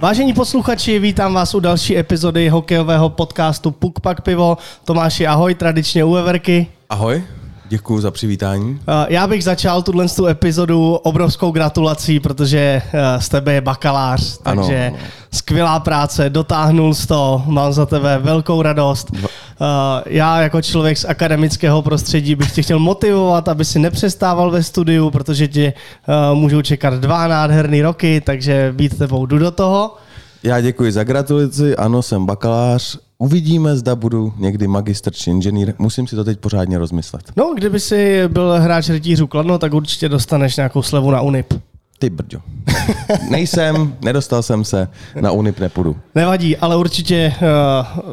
Vážení posluchači, vítám vás u další epizody hokejového podcastu Puk Pak Pivo. Tomáši, ahoj, tradičně u Everky. Ahoj, děkuji za přivítání. Eh, Já bych začal tuhle tu epizodu obrovskou gratulací, protože eh, z tebe je bakalář, Ano. takže skvělá práce, dotáhnul jsi to, mám za tebe velkou radost. Eh, Já jako člověk z akademického prostředí bych tě chtěl motivovat, aby si nepřestával ve studiu, protože tě eh, můžou čekat dva nádherný roky, takže být tebou jdu do toho. Já děkuji za gratulaci, ano, jsem bakalář. Uvidíme, zda budu někdy magistr či inženýr. Musím si to teď pořádně rozmyslet. No, kdyby si byl hráč rytířů Kladno, tak určitě dostaneš nějakou slevu na Unip. Ty brďo. Nejsem, nedostal jsem se, na Unip nepůjdu. Nevadí, ale určitě uh,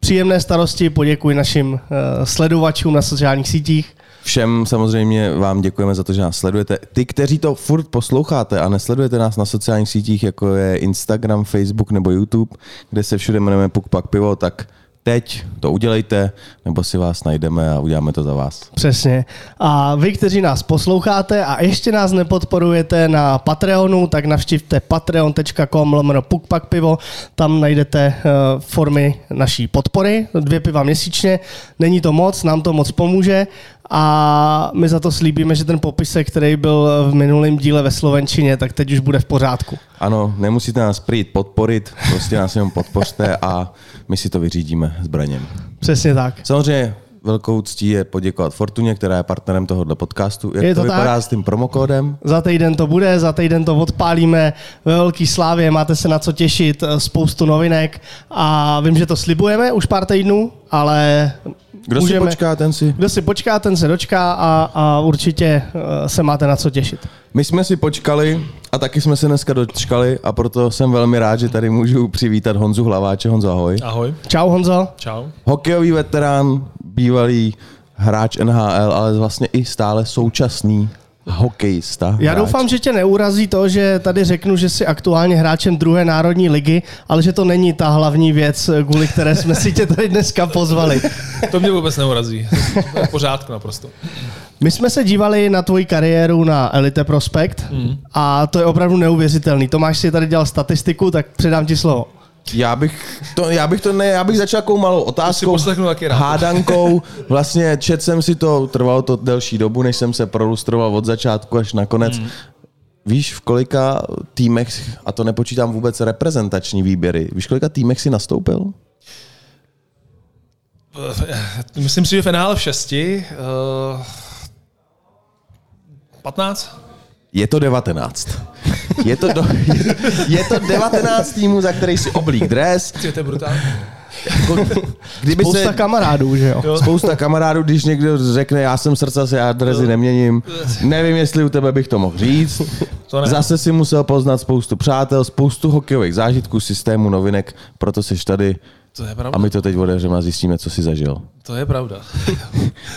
příjemné starosti poděkuji našim uh, sledovačům na sociálních sítích. Všem samozřejmě vám děkujeme za to, že nás sledujete. Ty, kteří to furt posloucháte a nesledujete nás na sociálních sítích, jako je Instagram, Facebook nebo YouTube, kde se všude jmenujeme Puk Pak Pivo, tak teď to udělejte, nebo si vás najdeme a uděláme to za vás. Přesně. A vy, kteří nás posloucháte a ještě nás nepodporujete na Patreonu, tak navštivte patreon.com lomeno pukpakpivo. Tam najdete uh, formy naší podpory, dvě piva měsíčně. Není to moc, nám to moc pomůže a my za to slíbíme, že ten popisek, který byl v minulém díle ve Slovenčině, tak teď už bude v pořádku. Ano, nemusíte nás přijít podporit, prostě nás jenom podpořte a my si to vyřídíme zbraněm. Přesně tak. Samozřejmě velkou ctí je poděkovat Fortuně, která je partnerem tohoto podcastu. Jak Je to, to vypadá tak? s tím promokódem? Za týden to bude, za týden to odpálíme ve velký slávě, máte se na co těšit, eh, spoustu novinek a vím, že to slibujeme už pár týdnů, ale Kdo si počká, ten si... Kdo si počká, ten se dočká a, a určitě eh, se máte na co těšit. My jsme si počkali a taky jsme se dneska dočkali a proto jsem velmi rád, že tady můžu přivítat Honzu Hlaváče. Honzo, ahoj. Ahoj. Čau Honzo. Čau. Hokejový veterán, bývalý hráč NHL, ale vlastně i stále současný hokejista. Já hráč. doufám, že tě neurazí to, že tady řeknu, že jsi aktuálně hráčem druhé národní ligy, ale že to není ta hlavní věc, kvůli které jsme si tě tady dneska pozvali. To mě vůbec neurazí. To je pořádku naprosto. My jsme se dívali na tvoji kariéru na Elite Prospect Mm. a to je opravdu neuvěřitelný. Tomáš si tady dělal statistiku, tak předám ti slovo. Já bych to, já bych to ne, já bych začal takovou malou otázkou, poslechnu taky rád. hádankou. Vlastně čet jsem si to, trvalo to delší dobu, než jsem se prolustroval od začátku až na konec. Hmm. Víš, v kolika týmech, a to nepočítám vůbec reprezentační výběry, víš, v kolika týmech si nastoupil? Myslím si, že v NHL v šesti. Uh, 15? Je to 19. Je to, do, je, to, je to 19 týmů, za který si oblík dres. To je brutální. Kdyby Spousta se, kamarádů, že jo? Jo. Spousta kamarádů, když někdo řekne, já jsem srdce, já drezy neměním, nevím, jestli u tebe bych to mohl říct. To ne. Zase si musel poznat spoustu přátel, spoustu hokejových zážitků, systému, novinek, proto jsi tady To je a pravda. my to teď otevřeme a zjistíme, co jsi zažil. To je pravda.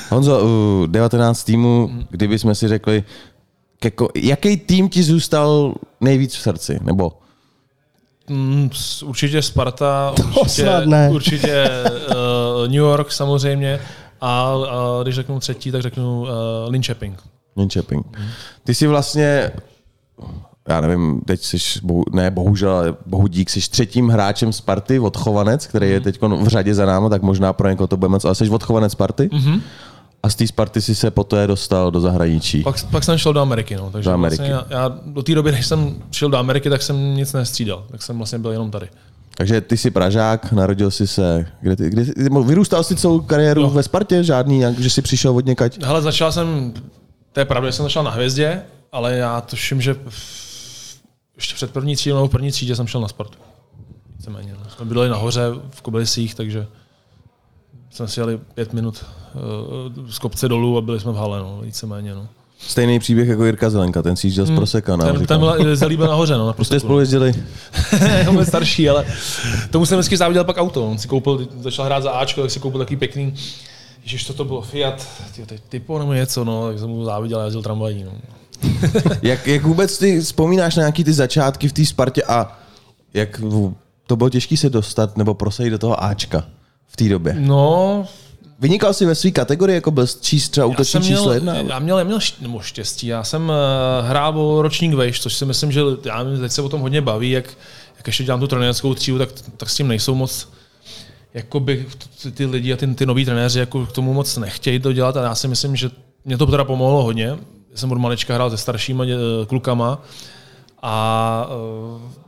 Honzo, u 19 týmů, kdybychom si řekli, keko, jaký tým ti zůstal nejvíc v srdci? Nebo Mm, určitě Sparta, určitě, snad ne. určitě uh, New York samozřejmě a, a když řeknu třetí, tak řeknu uh, Linköping. Linköping. Ty jsi vlastně, já nevím, teď jsi, bohu, ne bohužel, ale bohu dík, jsi třetím hráčem Sparty, odchovanec, který je teď v řadě za náma, tak možná pro někoho to bude moc, ale jsi odchovanec Sparty? Mm-hmm. A z té Sparty si se poté dostal do zahraničí. Pak, pak jsem šel do Ameriky. No, takže Do Ameriky. Vlastně já, já, do té doby, než jsem šel do Ameriky, tak jsem nic nestřídal. Tak jsem vlastně byl jenom tady. Takže ty jsi Pražák, narodil jsi se, kde ty, kde vyrůstal jsi celou kariéru Jo. ve Spartě, žádný, že jsi přišel od někať? Hele, začal jsem, to je pravda, že jsem začal na hvězdě, ale já tuším, že ještě před první třídou nebo první třídě jsem šel na Spartu. Víceméně. No. Jsme byli nahoře v Kobylisích, takže jsme si jeli pět minut uh, z kopce dolů a byli jsme v hale, no, víceméně. No. Stejný příběh jako Jirka Zelenka, ten si jížděl z Proseka. Ten, ten byl, zelí byl nahoře, no, na Jste spolu jezdili? on byl starší, ale tomu jsem vždycky záviděl pak auto. On si koupil, začal hrát za Ačko, tak si koupil takový pěkný, Ježiš, to, to bylo Fiat, teď typo nebo něco, no, tak jsem mu záviděl a jezdil tramvají. No. Jak, jak vůbec ty vzpomínáš na nějaký ty začátky v té Spartě a jak to bylo těžké se dostat nebo prosadit do toho Ačka v té době? No, Vynikal jsi ve své kategorii, jako byl číst třeba já útočný číslo měl, jedna? já měl, měl št- nebo štěstí, já jsem uh, hrál o ročník vejš, což si myslím, že já teď se o tom hodně baví, jak, jak ještě dělám tu trenérskou třídu, tak, tak s tím nejsou moc jakoby ty, ty lidi a ty, ty noví trenéři jako k tomu moc nechtějí to dělat a já si myslím, že mě to teda pomohlo hodně. Já jsem od malička hrál se staršíma dě- klukama a eh,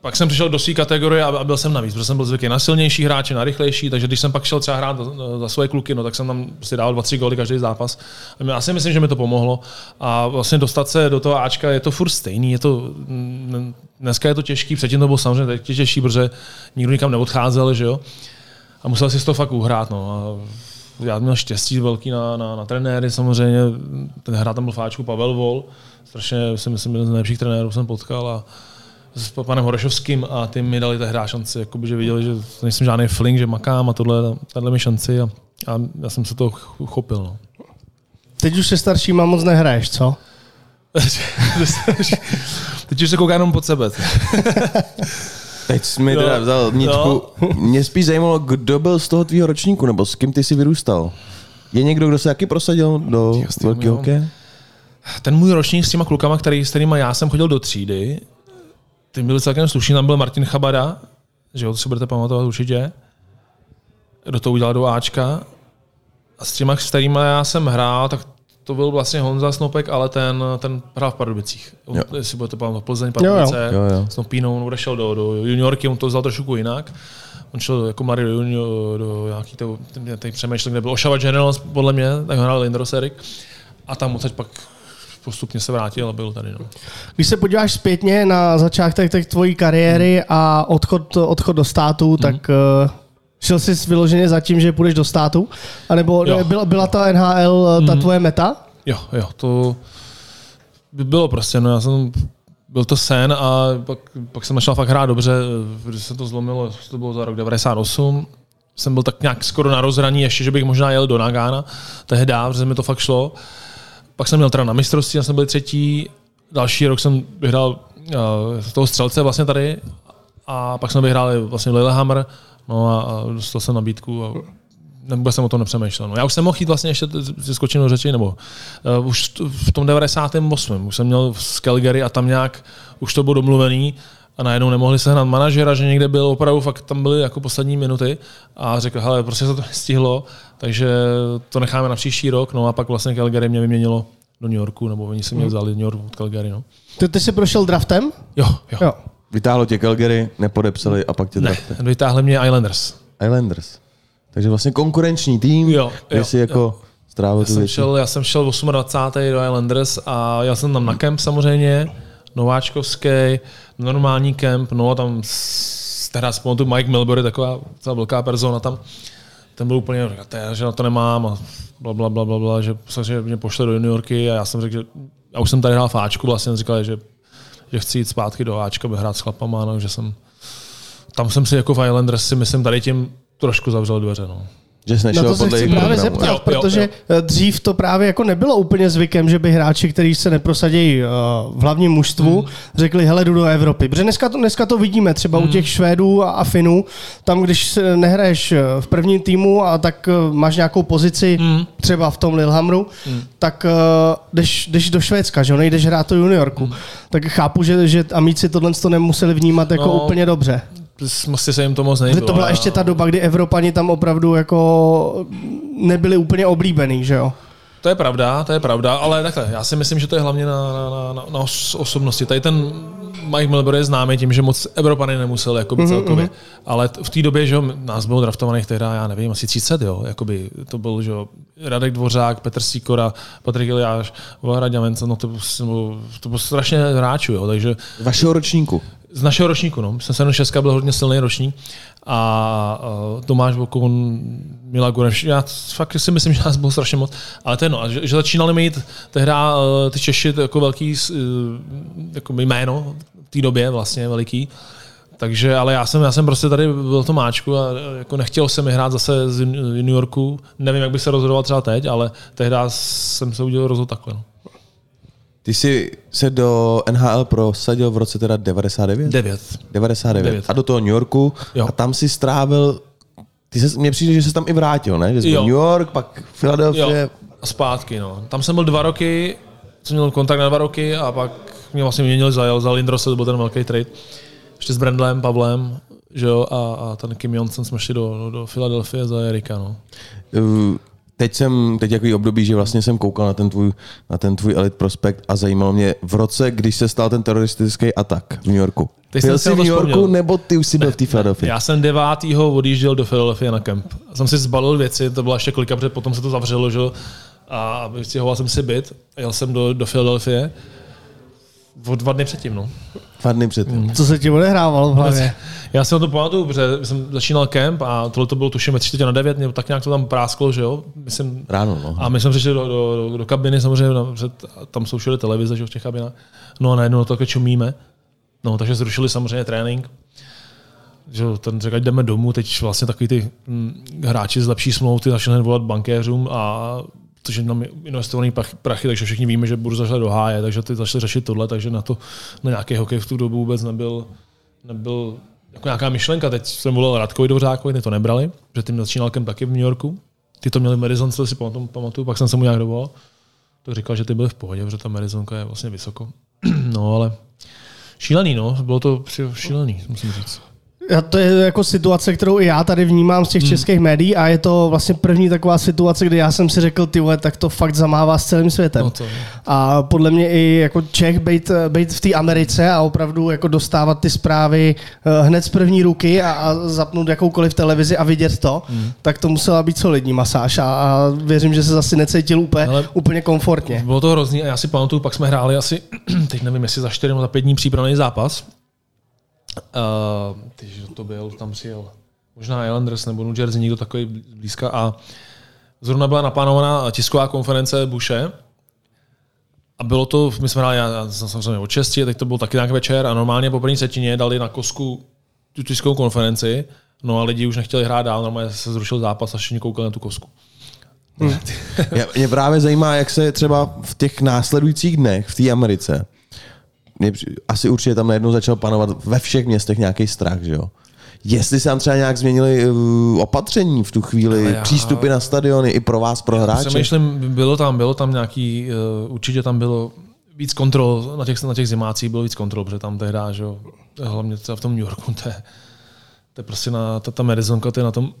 pak jsem přišel do své kategorie a byl jsem navíc, protože jsem byl zvyklý na silnější hráče, na rychlejší, takže když jsem pak šel třeba hrát za, svoje kluky, no, tak jsem tam si dal dva, tři góly každý zápas. A já si myslím, že mi to pomohlo. A vlastně dostat se do toho Ačka je to furt stejný. Je to, dneska je to těžký, předtím to bylo samozřejmě teď těžší, protože nikdo nikam neodcházel, že jo. A musel si to fakt uhrát. No. A já měl štěstí velký na, na, na trenéry samozřejmě. Ten hrát tam byl fáčku Pavel Vol, strašně si myslím, jeden z nejlepších trenérů jsem potkal a s panem Horešovským a ty mi dali tehdy šanci, jakoby, že viděli, že nejsem žádný fling, že makám a tohle, tahle mi šanci a, a já jsem se to chopil. No. Teď už se staršíma moc nehraješ, co? Teď už se koukám jenom pod sebe. Teď jsi mi teda vzal nitku. Mě spíš zajímalo, kdo byl z toho tvýho ročníku, nebo s kým ty jsi vyrůstal. Je někdo, kdo se taky prosadil do velkého hokeje? Ten můj ročník s těma klukama, který, s kterými já jsem chodil do třídy, ty byli celkem slušný, tam byl Martin Chabada, že jo, to si budete pamatovat určitě. Kdo to udělal do Ačka. A s těma, s kterými já jsem hrál, tak to byl vlastně Honza Snopek, ale ten, ten hrál v Pardubicích. Jo. Jestli budete pamatovat, Plzeň, Pardubice, jo, jo. Jo, jo. s Nopínou, on odešel do, do juniorky, on to vzal trošku jinak. On šel jako Mari do, junior, do nějaký to, ten přemýšlel, kde byl Ošava Generals, podle mě, tak hrál Lindros Erik. A tam odsaď pak postupně se vrátil a byl tady. No. Když se podíváš zpětně na začátek tak tvojí kariéry hmm. a odchod, odchod do státu, hmm. tak uh, šel jsi vyloženě za tím, že půjdeš do státu? A nebo byla, byla ta NHL ta hmm. tvoje meta? Jo, jo, to by bylo prostě, no já jsem byl to sen a pak, pak jsem začal fakt hrát dobře, když se to zlomilo, to bylo za rok 98, jsem byl tak nějak skoro na rozhraní, ještě, že bych možná jel do Nagána tehdy, protože mi to fakt šlo. Pak jsem měl teda na mistrovství, já jsem byl třetí, další rok jsem vyhrál uh, toho střelce vlastně tady a pak jsme vyhráli vlastně Lillehammer, no a, a dostal jsem nabídku a vůbec jsem o tom nepřemýšlel. No, já už jsem mohl jít vlastně ještě si skočit do řeči, nebo uh, už v tom 98. už jsem měl z Calgary a tam nějak už to bylo domluvený a najednou nemohli sehnat manažera, že někde byl opravdu, fakt tam byly jako poslední minuty a řekl, hele, prostě se to nestihlo, takže to necháme na příští rok, no a pak vlastně Calgary mě vyměnilo do New Yorku, nebo oni si mě hmm. vzali New York od Calgary, no. Ty, ty jsi prošel draftem? Jo, jo. jo. Vytáhlo tě Calgary, nepodepsali a pak tě drafte. Ne, vytáhli mě Islanders. Islanders. Takže vlastně konkurenční tým, jo, jo, jsi jako jo. strávil já jsem, šel, já jsem šel 28. do Islanders a já jsem tam na kemp samozřejmě, nováčkovský, normální kemp, no a tam teda si Mike Milbury, taková celá velká persona tam, ten byl úplně, že na to nemám a bla, bla, bla, bla, bla že, že mě pošle do juniorky a já jsem řekl, že já už jsem tady hrál v Ačku, vlastně říkal, že, že chci jít zpátky do Ačka, hrát s chlapama, no, že jsem tam jsem si jako v Islanders si myslím tady tím trošku zavřel dveře. No. Že jsi nešel Na to se chci právě zeptat, jo, protože jo, jo. dřív to právě jako nebylo úplně zvykem, že by hráči, kteří se neprosadí uh, v hlavním mužstvu, hmm. řekli, hele, jdu do Evropy. Protože dneska to, dneska to vidíme třeba hmm. u těch Švédů a, a Finů, tam když nehraješ eh, v prvním týmu a tak máš nějakou pozici hmm. třeba v tom Lillehammeru, hmm. tak jdeš, jdeš do Švédska, že jo, nejdeš hrát to juniorku. Hmm. Tak chápu, že, že amici tohle to nemuseli vnímat jako no, úplně dobře prostě se jim to moc nejde. To byla ještě ta doba, kdy Evropani tam opravdu jako nebyli úplně oblíbený, že jo? To je pravda, to je pravda, ale takhle, já si myslím, že to je hlavně na, na, na, na osobnosti. Tady ten Mike Milbury je známý tím, že moc Evropany nemusel jakoby mm-hmm. celkově. Mhm. Ale v té době, že nás bylo draftovaných tehdy, já nevím, asi 30, jo, jakoby, to byl, že Radek Dvořák, Petr Sýkora, Patrik Iliáš, Vlahra no to, to bylo strašně hráčů, jo, takže... Vašeho ročníku? Z našeho ročníku, no. Jsem 76 byl hodně silný ročník a uh, Tomáš Vokon, Mila Gureš, já fakt si myslím, že nás bylo strašně moc, ale to je no, že, že začínali mít tehda uh, ty Češi jako velký uh, jako jméno v té době vlastně veliký, takže, ale já jsem, já jsem prostě tady byl to máčku a jako nechtěl jsem mi hrát zase z New Yorku. Nevím, jak by se rozhodoval třeba teď, ale tehdy jsem se udělal rozhod takhle. No. Ty jsi se do NHL prosadil v roce teda 99? 9. 99. 9. A do toho New Yorku. Jo. A tam si strávil, ty se, mně přijde, že jsi tam i vrátil, ne? Že jsi byl New York, pak Philadelphia. A zpátky, no. Tam jsem byl dva roky, jsem měl kontakt na dva roky a pak mě vlastně měnil za, za Lindros, to byl ten velký trade. ještě s Brandlem, Pavlem, že jo, a, a ten Kim Johnson jsme šli do, do, do Filadelfie za Erika, no. Teď jsem, teď takový období, že vlastně jsem koukal na ten tvůj, na ten tvůj Elite Prospekt a zajímalo mě v roce, když se stal ten teroristický atak v New Yorku. Teď Byl jsi si v New Yorku vzpomněl. nebo ty už jsi byl v té Philadelphia? Já jsem devátýho odjížděl do Philadelphia na kemp. Jsem si zbalil věci, to byla ještě klika, protože potom se to zavřelo, že? a vystěhoval jsem si byt a jel jsem do, do Philadelphia o dva dny předtím, no. Dva dny předtím. Co se ti odehrávalo v hlavě? Já si na to pamatuju, protože jsem začínal kemp a tohle to bylo tuším ve třetí na devět, nebo tak nějak to tam prásklo, že jo. Myslím, Ráno, no. a my jsme přišli do, do, do, do kabiny, samozřejmě, no, před, tam jsou všude televize, že jo, v těch kabinách. No a najednou to takhle čumíme. No, takže zrušili samozřejmě trénink. Že jo, ten řekl, jdeme domů, teď vlastně takový ty hm, hráči z lepší smlouvy ty začali hned volat bankéřům a protože nám je investovaný prachy, takže všichni víme, že budu zašla do háje, takže ty začali řešit tohle, takže na to na nějaký hokej v tu dobu vůbec nebyl, nebyl jako nějaká myšlenka. Teď jsem volal Radkovi Dvořákovi, ty to nebrali, že tím začínal kem taky v New Yorku. Ty to měli Madison, co si pamatuju, pamatuju, pak jsem se mu nějak dovolal. To říkal, že ty byly v pohodě, protože ta Madisonka je vlastně vysoko. no ale šílený, no, bylo to šílený, musím říct. To je jako situace, kterou i já tady vnímám z těch Hmm. českých médií a je to vlastně první taková situace, kdy já jsem si řekl, ty vole, tak to fakt zamává s celým světem. No to, A podle mě i jako Čech být, být v té Americe a opravdu jako dostávat ty zprávy eh, hned z první ruky a, a zapnout jakoukoliv televizi a vidět to, Hmm. tak to musela být solidní masáž a, a věřím, že se zase necítil úplně, Ale- úplně komfortně. Bylo to hrozný a já si pamatuju, pak jsme hráli asi, teď nevím, jestli za 4 nebo za 5 dní přípravný zápas. Uh, tyž, to byl, tam přijel možná Islanders nebo New Jersey, někdo takový blízka. A zrovna byla naplánovaná tisková konference Bushe a bylo to, my jsme hráli, já, jsem samozřejmě od 6, teď to byl taky nějak večer a normálně po první setině dali na kosku tu tiskovou konferenci, no a lidi už nechtěli hrát dál, normálně se zrušil zápas a všichni koukali na tu kosku. Mě, mě právě zajímá, jak se třeba v těch následujících dnech v té Americe, asi určitě tam najednou začal panovat ve všech městech nějaký strach, že jo? Jestli se tam třeba nějak změnily uh, opatření v tu chvíli, Ale já- přístupy na stadiony i pro vás, pro hráče. Přemýšlím, bylo tam, bylo tam nějaký, uh, určitě tam bylo víc kontrol, na těch, na těch zimácích bylo víc kontrol, protože tam tehdy, že jo, hlavně třeba v tom New Yorku, to je, to je prostě na, ta, ta Madisonka, to je na tom,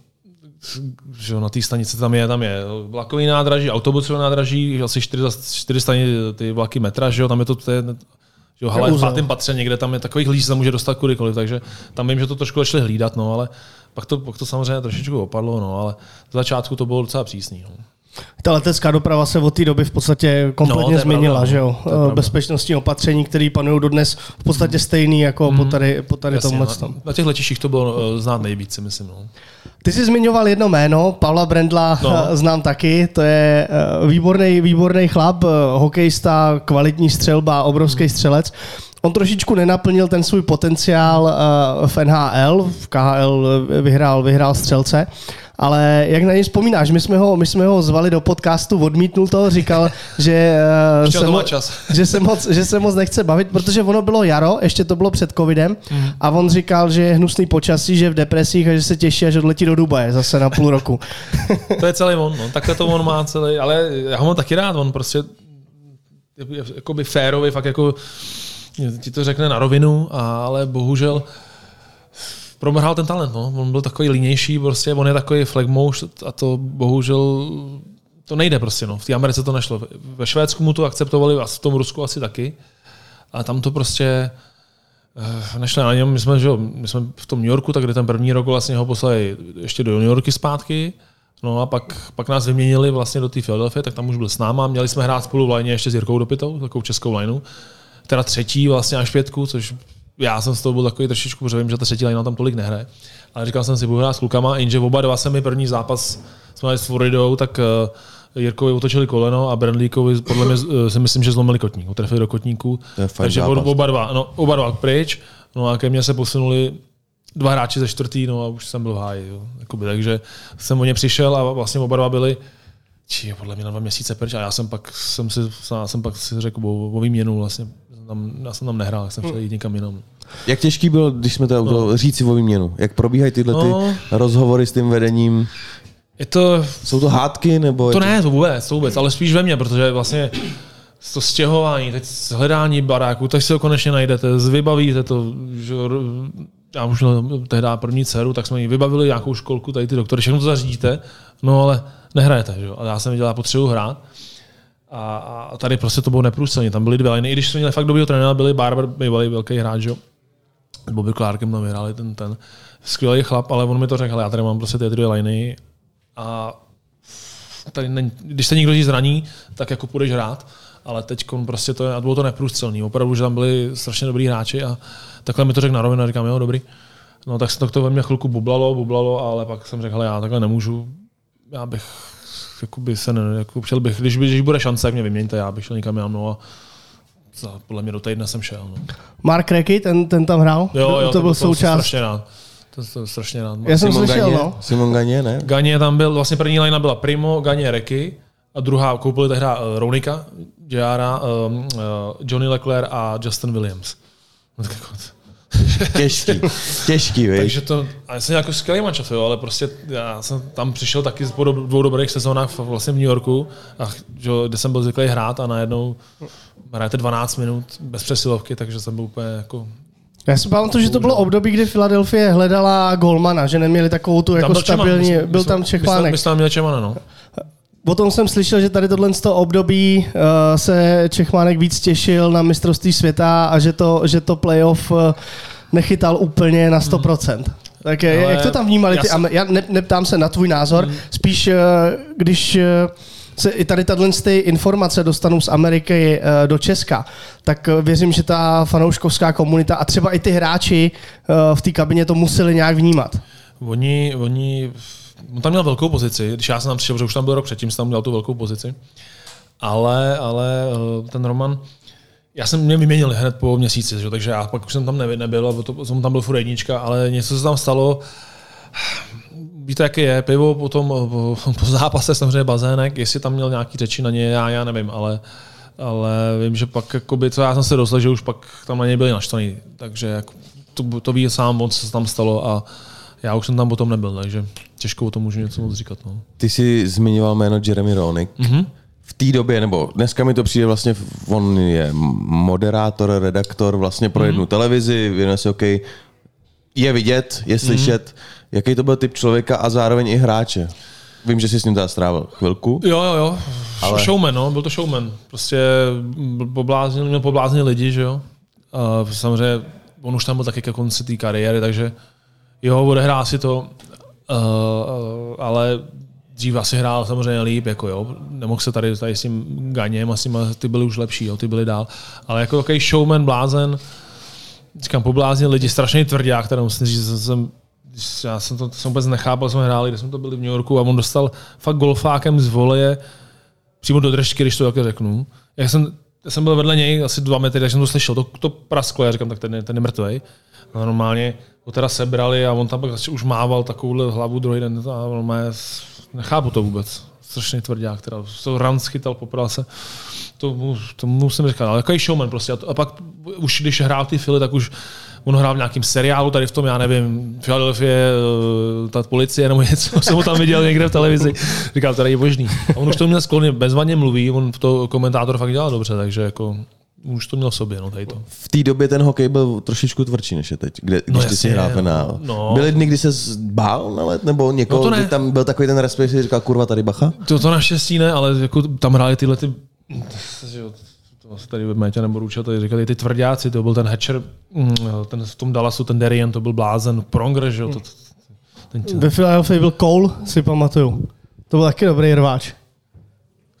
že jo, na té stanici tam je, tam je vlakový nádraží, autobusové nádraží, asi čtyři, čtyři stanice, ty vlaky metra, že jo, tam je to, to je, že jo, ale v uzel. pátém patře někde tam je takových lidí, se tam může dostat kudykoliv, takže tam vím, že to trošku začali hlídat, no, ale pak to, pak to samozřejmě trošičku opadlo, no, ale z začátku to bylo docela přísný. No. Ta letecká doprava se od té doby v podstatě kompletně No, změnila, pravda, že no. jo? Je pravda. Bezpečnostní opatření, které panují dodnes v podstatě stejný jako po tady, po tady Jasně, tomhle na, tom. na těch letištích to bylo eh, znát nejvíc, si myslím. No. Ty jsi zmiňoval jedno jméno, Pavla Brendla No. no. znám taky, to je eh, výborný, výborný chlap, eh, hokejista, kvalitní střelba, obrovský Hmm. střelec. On trošičku nenaplnil ten svůj potenciál eh, v NHL, v KHL vyhrál, vyhrál střelce, ale jak na něj vzpomínáš, my jsme ho, my jsme ho zvali do podcastu, odmítnul to, říkal, že, eh, se, mo- čas. že, se moc, že se moc nechce bavit, protože ono bylo jaro, ještě to bylo před covidem Mhm. a on říkal, že je hnusný počasí, že je v depresích a že se těší, až odletí do Dubaje zase na půl roku. To je celý on, no. takhle to on má celý, ale já ho mám taky rád, on prostě je, je jakoby férový, fakt jako ti to řekne na rovinu, ale bohužel promrhal ten talent, no. on byl takový línější, prostě on je takový flagmouš a to bohužel to nejde prostě, no. v té Americe to nešlo. Ve Švédsku mu to akceptovali a v tom Rusku asi taky, a tam to prostě eh, nešli na něm. My jsme, že, my jsme v tom New Yorku, tak kde ten první rok vlastně ho poslali ještě do New Yorky zpátky, No a pak, pak nás vyměnili vlastně do té Philadelphia, tak tam už byl s náma. Měli jsme hrát spolu v line ještě s Jirkou Dopitou, takovou českou lineu. Teda třetí vlastně až pětku, což já jsem z toho byl takový trošičku, protože vím, že ta třetí line tam tolik nehraje. Ale říkal jsem si, budu hrát s klukama, jenže oba dva se mi první zápas jsme s Floridou, tak uh, Jirkovi otočili koleno a Brandlíkovi podle mě uh, si myslím, že zlomili kotník, utrefili do kotníku. Takže zápas. oba dva, no, oba dva pryč. No a ke mně se posunuli dva hráči ze čtvrtý, no a už jsem byl v háji. Jo. Jakoby, takže jsem o ně přišel a vlastně oba dva byli či podle mě na dva měsíce pryč a já jsem pak, jsem si, já jsem pak si řekl o, o výměnu vlastně. Tam, já jsem tam nehrál, já jsem šel jít někam jinam. Jak těžký byl, když jsme to no. říct si o výměnu? Jak probíhají tyhle ty No. rozhovory s tím vedením? Je to, Jsou to hádky nebo... to je ne, to vůbec, to vůbec, ale spíš ve mně, protože vlastně to stěhování, teď hledání baráku, tak si ho konečně najdete, vybavíte to, že já už měl tehdy první dceru, tak jsme jí vybavili nějakou školku, tady ty doktory, všechno to zařídíte, no ale nehrajete, že jo? A já jsem viděl, já potřebuji hrát. A, a, tady prostě to bylo neprůstřelné. Tam byly dvě liny, i když jsme měli fakt dobrýho trenéra, byli Barber, bývalý velký hráč, že? S Bobby Clarkem tam vyhráli ten, ten skvělý chlap, ale on mi to řekl, já tady mám prostě ty dvě liny a tady ne, když se někdo zraní, tak jako půjdeš hrát, ale teď prostě to je, a bylo to neprůstřelný. Opravdu, že tam byli strašně dobrý hráči a takhle mi to řekl na rovinu říkám, jo, dobrý. No tak se to, ve mně chvilku bublalo, bublalo, ale pak jsem řekl, já takhle nemůžu, já bych jakoby se ne, jako chtěl bych, když, když bude šance, tak mě vyměňte, já bych šel někam jinam, no a za, podle mě do týdne jsem šel. No. Mark Reky, ten, ten tam hrál? Jo, jo, to, to byl součást. Strašně rád. To jsem strašně rád. Já jsem Simon slyšel, Gagné? no. Simon Gagné, ne? Ganě tam byl, vlastně první lina byla Primo, Ganě Reky a druhá koupili tehdy uh, Ronika, Jara, um, uh, Johnny Leclerc a Justin Williams. No, tak jako, Těžký, těžký, víš. takže to, a já jsem jako skvělý mančov, jo, ale prostě já jsem tam přišel taky po do- dvou dobrých sezónách vlastně v New Yorku, a, že, jo, kde jsem byl zvyklý hrát a najednou hrajete 12 minut bez přesilovky, takže jsem byl úplně jako Já si pamatuju, že to bylo období, kdy Filadelfie hledala golmana, že neměli takovou tu jako byl Čeman, stabilní, jsme- byl jsme- tam Čechlánek. my jsme tam měli Čemana, no. Potom jsem slyšel, že tady tohle z toho období uh, se Čechmánek víc těšil na mistrovství světa a že to, že to playoff uh, nechytal úplně na 100%. Tak je, Ale jak to tam vnímali já ty? jsem- Jsem... Já ne, neptám se na tvůj názor, spíš uh, když se i tady tato ty informace dostanou z Ameriky do Česka, tak věřím, že ta fanouškovská komunita a třeba i ty hráči v té kabině to museli nějak vnímat. Oni, oni, on tam měl velkou pozici, když já jsem tam přišel, že už tam byl rok předtím, jsem tam měl tu velkou pozici. Ale, ale eh, ten Roman, já jsem mě vyměnil hned po měsíci, že? takže já pak už jsem tam nebyl, a to, jsem tam byl furt jednička, ale něco se tam stalo, víte, jaký je, pivo potom po, po zápase samozřejmě bazének, jestli tam měl nějaký řeči na ně, já, já nevím, ale, ale vím, že pak, jakoby, co já jsem se dostal, že už pak tam na něj byli naštvaný, takže jako, to, to ví sám co se tam stalo a já už jsem tam potom nebyl, takže těžko o tom můžu něco moc říkat. No. Ty jsi zmiňoval jméno Jeremy Roenick. Mm-hmm. V té době, nebo dneska mi to přijde vlastně, on je moderátor, redaktor vlastně pro jednu televizi, věnuje se OK, je vidět, je slyšet, jaký to byl typ člověka a zároveň i hráče. Vím, že jsi s ním teda strávil chvilku. Jo, jo, jo. Ale... Showman, no, byl to showman. Prostě pobláznil, měl pobláznil lidi, že jo. A samozřejmě on už tam byl taky ke konci té kariéry, takže jo, odehrál si to, uh, ale dřív asi hrál samozřejmě líp, jako jo. Nemohl se tady, tady s tím Ganěm, asi ty byly už lepší, jo, ty byly dál. Ale jako takový showman, blázen, říkám, pobláznil lidi, strašně tvrdě, kterou musím říct, že jsem když já jsem to, jsem vůbec nechápal, jsme hráli, kde jsme to byli v New Yorku a on dostal fakt golfákem z voleje přímo do držky, když to takhle řeknu. Já jsem, já jsem byl vedle něj asi dva metry, takže jsem to slyšel, to, to prasklo, já říkám, tak ten, ten je mrtvej. A normálně ho teda sebrali a on tam pak už mával takovouhle hlavu druhý den a s- nechápu to vůbec. Strašně tvrdák, teda to ran schytal, popral se. To, to musím říkat, ale takový showman prostě. A, to, a pak už když hrál ty fily, tak už on hrál v nějakém seriálu tady v tom, já nevím, Philadelphia, eh, ta policie nebo něco, jsem ho tam viděl někde v televizi. Říkal, to je božný. A on už to měl sklony, bezvadně mluví, on to komentátor fakt dělal dobře, takže jako už to měl v sobě, no tady to. V té době ten hokej byl trošičku tvrdší než je teď, kde, když ty si jasně, hrál penál. no. Byly dny, kdy se bál na let, nebo někoho, No to ne. kdy tam byl takový ten respekt, že si říkal, kurva, tady bacha? To, to naštěstí ne, ale jako tam hráli tyhle ty, to se tady ve Métě nebudu učit, tady říkali ty tvrdáci, to byl ten Hatcher, mm, ten v tom Dallasu, ten Derian, to byl blázen, Pronger, že jo, to, to, ten, Ve Philadelphia byl Cole, si pamatuju. To byl taky dobrý rváč.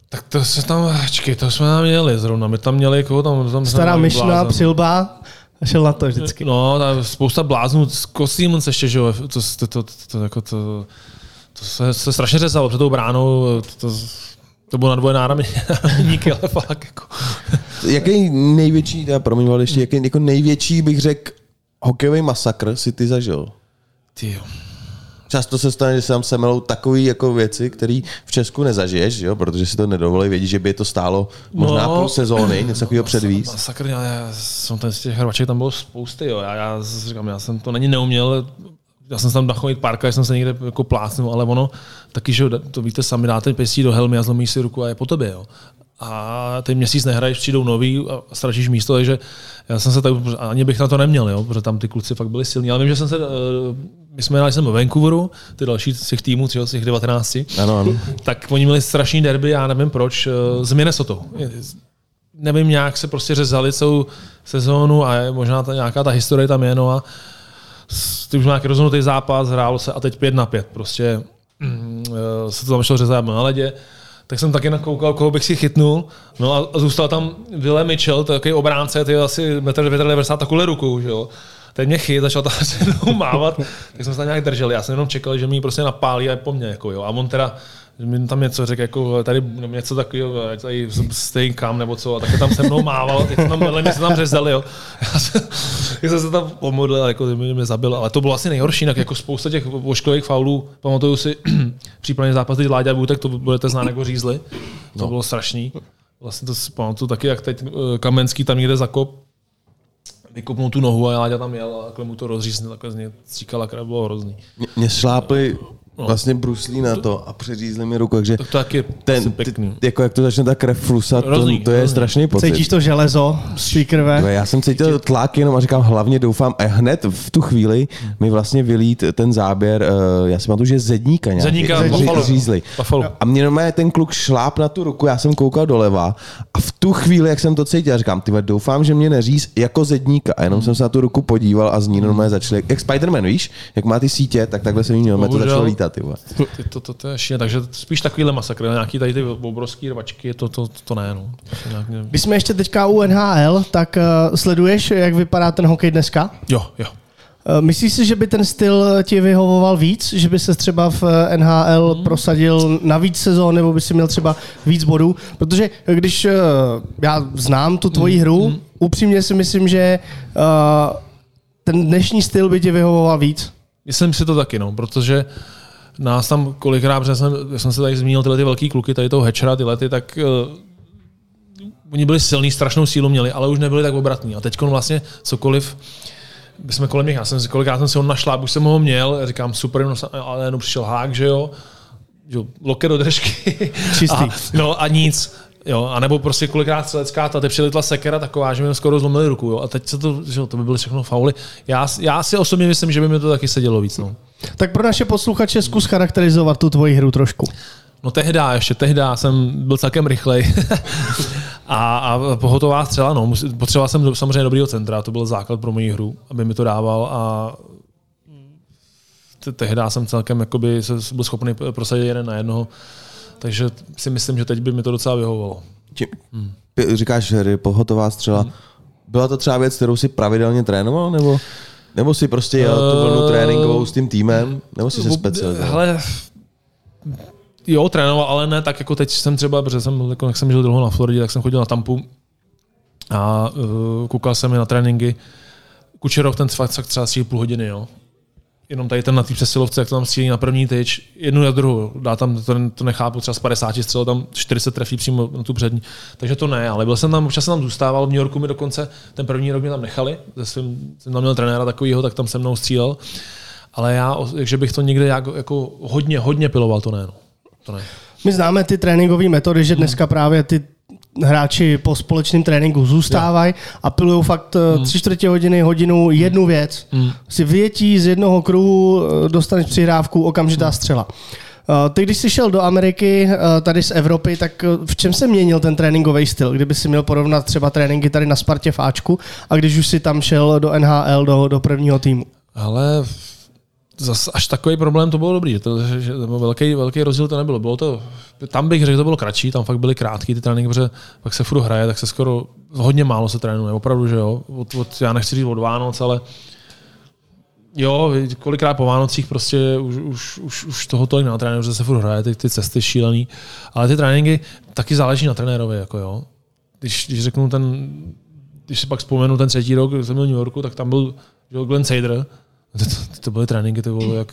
Tak to se tam, čekej, to jsme tam měli zrovna, my tam měli, koho tam, tam Stará myšna, přilba a šel na to vždycky. No, tam spousta bláznů, Kostýmons ještě, že jo, to, to, to, to, to, jako to, to se, se, strašně řezalo před tou bránou, to, to, to bylo na dvoje náramí, díky, ale fakt jako. Jaký největší, já promiň, ale ještě, jaký jako největší bych řekl hokejový masakr si ty zažil? Ty jo. Často se stane, že se tam semelou takové jako věci, které v Česku nezažiješ, jo? protože si to nedovolí, vědí, že by to stálo možná No. půl sezóny, něco takového předvíst. Masakr, já, já jsem ten z těch hrvaček tam bylo spousty, jo. Já, já říkám, já jsem to není neuměl, já jsem se tam nachomit párka, jsem se někde jako plácnul, ale ono taky, že to víte sami, dáte pěstí do helmy a zlomíš si ruku a je po tobě, jo. A ty měsíc nehraješ, přijdou nový a ztratíš místo, takže já jsem se tak, ani bych na to neměl, jo, protože tam ty kluci fakt byli silní, ale vím, že jsem se, eh, my jsme hráli jsem v Vancouveru, ty další z těch týmů, třeba z těch 19, Ano, ano. tak oni měli strašný derby, já nevím proč, eh, z Minnesota. Nevím, nějak se prostě řezali celou sezónu a je možná ta, nějaká ta historie tam je, no a ty už nějaký rozhodnutý zápas, hrálo se a teď 5 na 5. Prostě mm, eh, se to tam šlo řezat na ledě. Tak jsem taky nakoukal, koho bych si chytnul. No a, zůstal tam Ville Mitchell, takový obránce, ty asi 1,90 m takovou rukou, že jo. Teď mě chyt, začal tam se mávat, tak jsme se tam nějak drželi. Já jsem jenom čekal, že mi prostě napálí a je po mně. Jako, jo. A on teda mi tam něco řekl, jako tady něco takového, tady stay kam nebo co, a taky tam se mnou mával, teď tam vedle mě se tam řezali, jo. Já jsem, já jsem se tam pomodlil, jako mě, mě zabil, ale to bylo asi nejhorší, jinak jako spousta těch ošklivých faulů, pamatuju si případně zápas, teď Láďa Bůtek, to budete znát jako řízli, to bylo strašný. Vlastně to si pamatuju taky, jak teď eh, Kamenský tam někde zakop, vykopnul tu nohu a Láďa tam jel a takhle mu to rozříznil, takhle z něj stříkala bylo hrozný. Mě, mě šlápli vlastně bruslí na to a přeřízli mi ruku, takže Tak to taky ten, asi ty, pěkný. jako jak to začne ta krev flusat, to, to je strašný pocit. Cítíš to železo z té krve? Já jsem cítil tlak jenom a říkám, hlavně doufám, a hned v tu chvíli mi vlastně vylít ten záběr, eh, já si pamatuju, že zedníka nějaký, Zedníka, řízli. Buffalo. A mě normálně ten kluk šláp na tu ruku, já jsem koukal doleva a v tu chvíli, jak jsem to cítil, já říkám, ty doufám, že mě neříz jako zedníka. A jenom jsem se na tu ruku podíval a z ní normálně začaly, jak Spider-Man, víš, jak má ty sítě, tak takhle se mi normálně to začalo lítat. Ty vole. Ty, to, to, to, je šílené, takže spíš takovýhle masakr, nějaký tady ty obrovský rvačky, to, to, to ne, no. To nějak, ne. Když jsme ještě teďka u NHL, tak uh, sleduješ, jak vypadá ten hokej dneska? Jo, jo. Uh, myslíš si, že by ten styl ti vyhovoval víc? Že by se třeba v eh, NHL Hmm. prosadil na víc sezón, nebo by si měl třeba víc bodů? Protože když uh, já znám tu tvoji Hmm. hru, upřímně si myslím, že uh, ten dnešní styl by ti vyhovoval víc. Myslím si to taky, no, protože nás tam kolikrát, protože jsem, já jsem se tady zmínil tyhle ty velký kluky, tady toho Hatchera, tyhle ty, tak uh, oni byli silní, strašnou sílu měli, ale už nebyli tak obratní. A teď vlastně cokoliv, my jsme kolem nich, já jsem si kolikrát jsem si ho našla, už jsem ho měl, říkám super, no, ale jenom přišel hák, že jo, že jo, loket do držky. Čistý. A, no a nic. Jo, a nebo prostě kolikrát střelecká, ta přilitla sekera taková, že mi skoro zlomili ruku. Jo. A teď se to, že jo, to by byly všechno fauly. Já, já si osobně myslím, že by mi to taky sedělo víc. No. Tak pro naše posluchače zkus charakterizovat tu tvoji hru trošku. No tehdy, ještě tehdy jsem byl celkem rychlej. a, a pohotová střela, no. Potřeboval jsem do- samozřejmě dobrýho centra, to byl základ pro moji hru, aby mi to dával a te- tehdy jsem celkem jakoby, byl schopný prosadit jeden na jednoho. Takže si myslím, že teď by mi to docela vyhovovalo. Tím, Ty Říkáš, hry, pohotová střela. Byla to třeba věc, kterou si pravidelně trénoval, nebo, nebo si prostě jel tu vlnu Eh, tréninkovou s tím týmem, nebo si se specializoval? Hele, jo, trénoval, ale ne tak jako teď jsem třeba, protože jsem, jako, jak jsem žil dlouho na Floridě, tak jsem chodil na Tampu a uh, koukal jsem na tréninky. Kučerov ten fakt, třeba střílí půl hodiny, jo. Jenom tady ten na té přesilovce, jak to tam střílí na první tyč, jednu na druhou, dá tam, to, to nechápu, třeba z 50 střel, tam 40 trefí přímo na tu přední. Takže to ne, ale byl jsem tam, občas jsem tam zůstával, v New Yorku mi dokonce ten první rok mě tam nechali, ze svým, jsem tam měl trenéra takového, tak tam se mnou střílel. Ale já, že bych to někde jako, jako hodně, hodně piloval, to ne. No. To ne. My známe ty tréninkové metody, že dneska právě ty hráči po společném tréninku zůstávají a pilují fakt hmm. tři čtvrtě hodiny, hodinu jednu věc. Hmm. Si vyjetí z jednoho kruhu, eh, dostaneš přihrávku, okamžitá střela. Eh, Ty, když jsi šel do Ameriky, tady z Evropy, tak v čem se měnil ten tréninkový styl? Kdyby si měl porovnat třeba tréninky tady na Spartě v Ačku a když už si tam šel do NHL, do, do prvního týmu? Ale zas až takový problém to bylo dobrý. To, že, že velký, velký rozdíl to nebylo. Bylo to, tam bych řekl, že to bylo kratší, tam fakt byly krátký ty tréninky, protože pak se furt hraje, tak se skoro hodně málo se trénuje. Opravdu, že jo. Od, od, já nechci říct od Vánoc, ale Jo, kolikrát po Vánocích prostě už, už, už, už toho tolik natrénuje, že se furt hraje, ty, ty cesty šílený. Ale ty tréninky taky záleží na trenérovi, jako jo. Když, když řeknu ten, když si pak vzpomenu ten třetí rok, jsem byl v New Yorku, tak tam byl že Glenn Sader. To, to, to byly tréninky, to bylo jak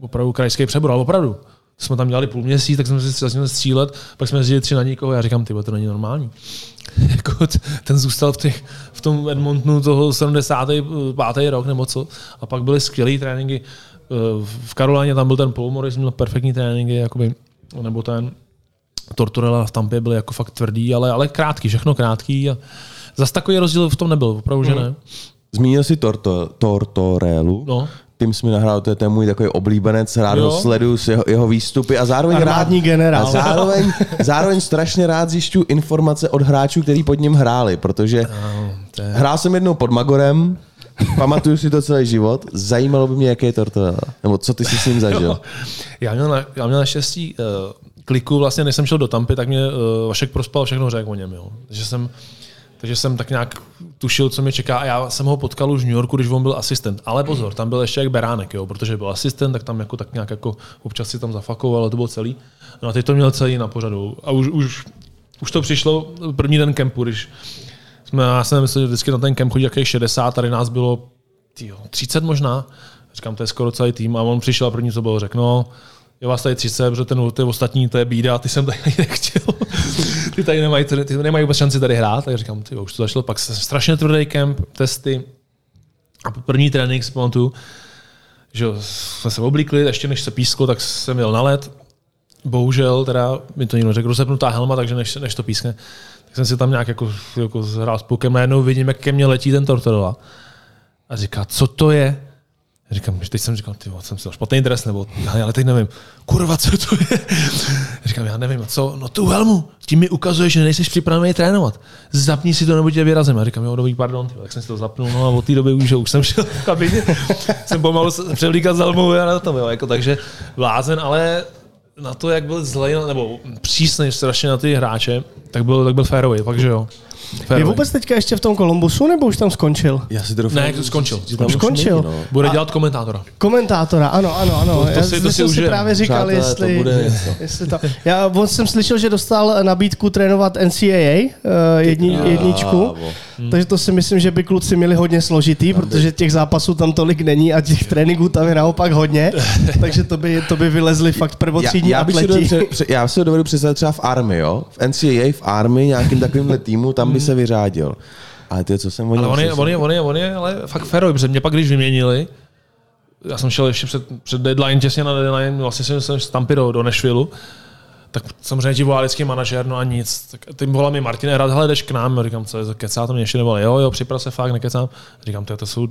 opravdu krajský přebor, ale opravdu. Jsme tam dělali půl měsíc, tak jsme si začali střílet, pak jsme jezdili tři na nikoho a já říkám, ty to není normální. jako ten zůstal v, těch, v tom Edmontonu toho 75. rok nebo co. A pak byly skvělé tréninky. Eh, V Karoláně tam byl ten Paul Morris, měl perfektní tréninky, jakoby, nebo ten Tortorella v Tampě byly jako fakt tvrdý, ale, ale krátký, všechno krátký. A zas takový rozdíl v tom nebyl, opravdu, že ne. Zmínil jsi Torto, Tortorelu. No. Tím jsi mi nahrál, to je ten můj takový oblíbenec, rád Jo. ho sleduju jeho, jeho výstupy a zároveň Armádní rád, generál. A zároveň, zároveň strašně rád zjišťuju informace od hráčů, kteří pod ním hráli, protože to je- hrál jsem jednou pod Magorem, pamatuju si to celý život, zajímalo by mě, jaký je Tortorella, nebo co ty jsi s ním zažil. Já měl, na, já měl naštěstí uh, kliku, vlastně než jsem šel do Tampy, tak mě uh, Vašek prospal všechno řekl o něm. Jo. Takže, jsem, takže jsem tak nějak tušil, co mě čeká a já jsem ho potkal už v New Yorku, když on byl asistent. Ale pozor, tam byl ještě jak beránek, jo, protože byl asistent, tak tam jako tak nějak jako občas si tam zafakoval, ale to bylo celý. No a teď to měl celý na pořadu. A už, už, už to přišlo první den kempu, když jsme, já jsem myslel, že vždycky na ten kemp chodí jakých 60, tady nás bylo tyjo, 30 možná. Říkám, to je skoro celý tým. A on přišel a první, co bylo, řekl, no, je vás tady 30, protože ten, ty ostatní, to je bída, ty jsem tady nechtěl. ty tady nemají, ty nemají vůbec šanci tady hrát. Tak říkám, ty už to začalo, pak strašně tvrdý kemp, testy. A první trénink si pamatuju, že jsme se oblíkli, ještě než se písklo, tak jsem jel na led. Bohužel, teda mi to někdo řekl, rozepnutá helma, takže než, než to pískne, tak jsem si tam nějak jako, jako hrál s pukem. Najednou vidím, jak ke mně letí ten Tortorella. A říká, co to je? Říkám, že teď jsem říkal, ty jsem si dal špatný dres, nebo ale teď nevím, kurva, co to je? Říkám, já nevím, co, no tu helmu, tím mi ukazuje, že nejsi připravený trénovat. Zapni si to, nebo tě vyrazím. Já říkám, jo, dobrý, pardon, ty, tak jsem si to zapnul, no a od té doby už, že už jsem šel v kabině, jsem pomalu převlíkat za helmou a na to bylo, jako, takže blázen, ale na to, jak byl zlej, nebo přísný strašně na ty hráče, tak byl, tak byl férový, fakt, že jo. Je vůbec teďka ještě v tom Kolumbusu, nebo už tam skončil? Já si trochu... Ne, to skončil. že tam Už skončil. není, no. Bude dělat komentátora. Komentátora, ano, ano, ano. To- to já si- to si jsem si právě říkal, Přátelé, to jestli, bude něco. jestli to, já on jsem slyšel, že dostal nabídku trénovat NCAA uh, jedni, jedničku, takže to si myslím, že by kluci měli hodně složitý, protože těch zápasů tam tolik není a těch tréninků tam je naopak hodně, takže to by, to by vylezli fakt prvotřídní já, já, bych si atleti. dovedu, já si to dovedu představit třeba v Army, jo? V NCAA, v Army, nějakým takovýmhle týmu, tam by se vyřádil. Ale ty, co jsem o Ale on je, on je, on je, on je ale fakt férový, protože mě pak, když vyměnili, já jsem šel ještě před, před deadline, těsně na deadline, vlastně jsem, jsem z Tampy do, do Nashville, tak samozřejmě ti volá vždycky manažer, no a nic. Tak ty volá mi Martin Hrad, hele, jdeš k nám, já říkám, co je, kecá to mě ještě nebo jo, jo, připrav se fakt, nekecám. Říkám, to, to jsou,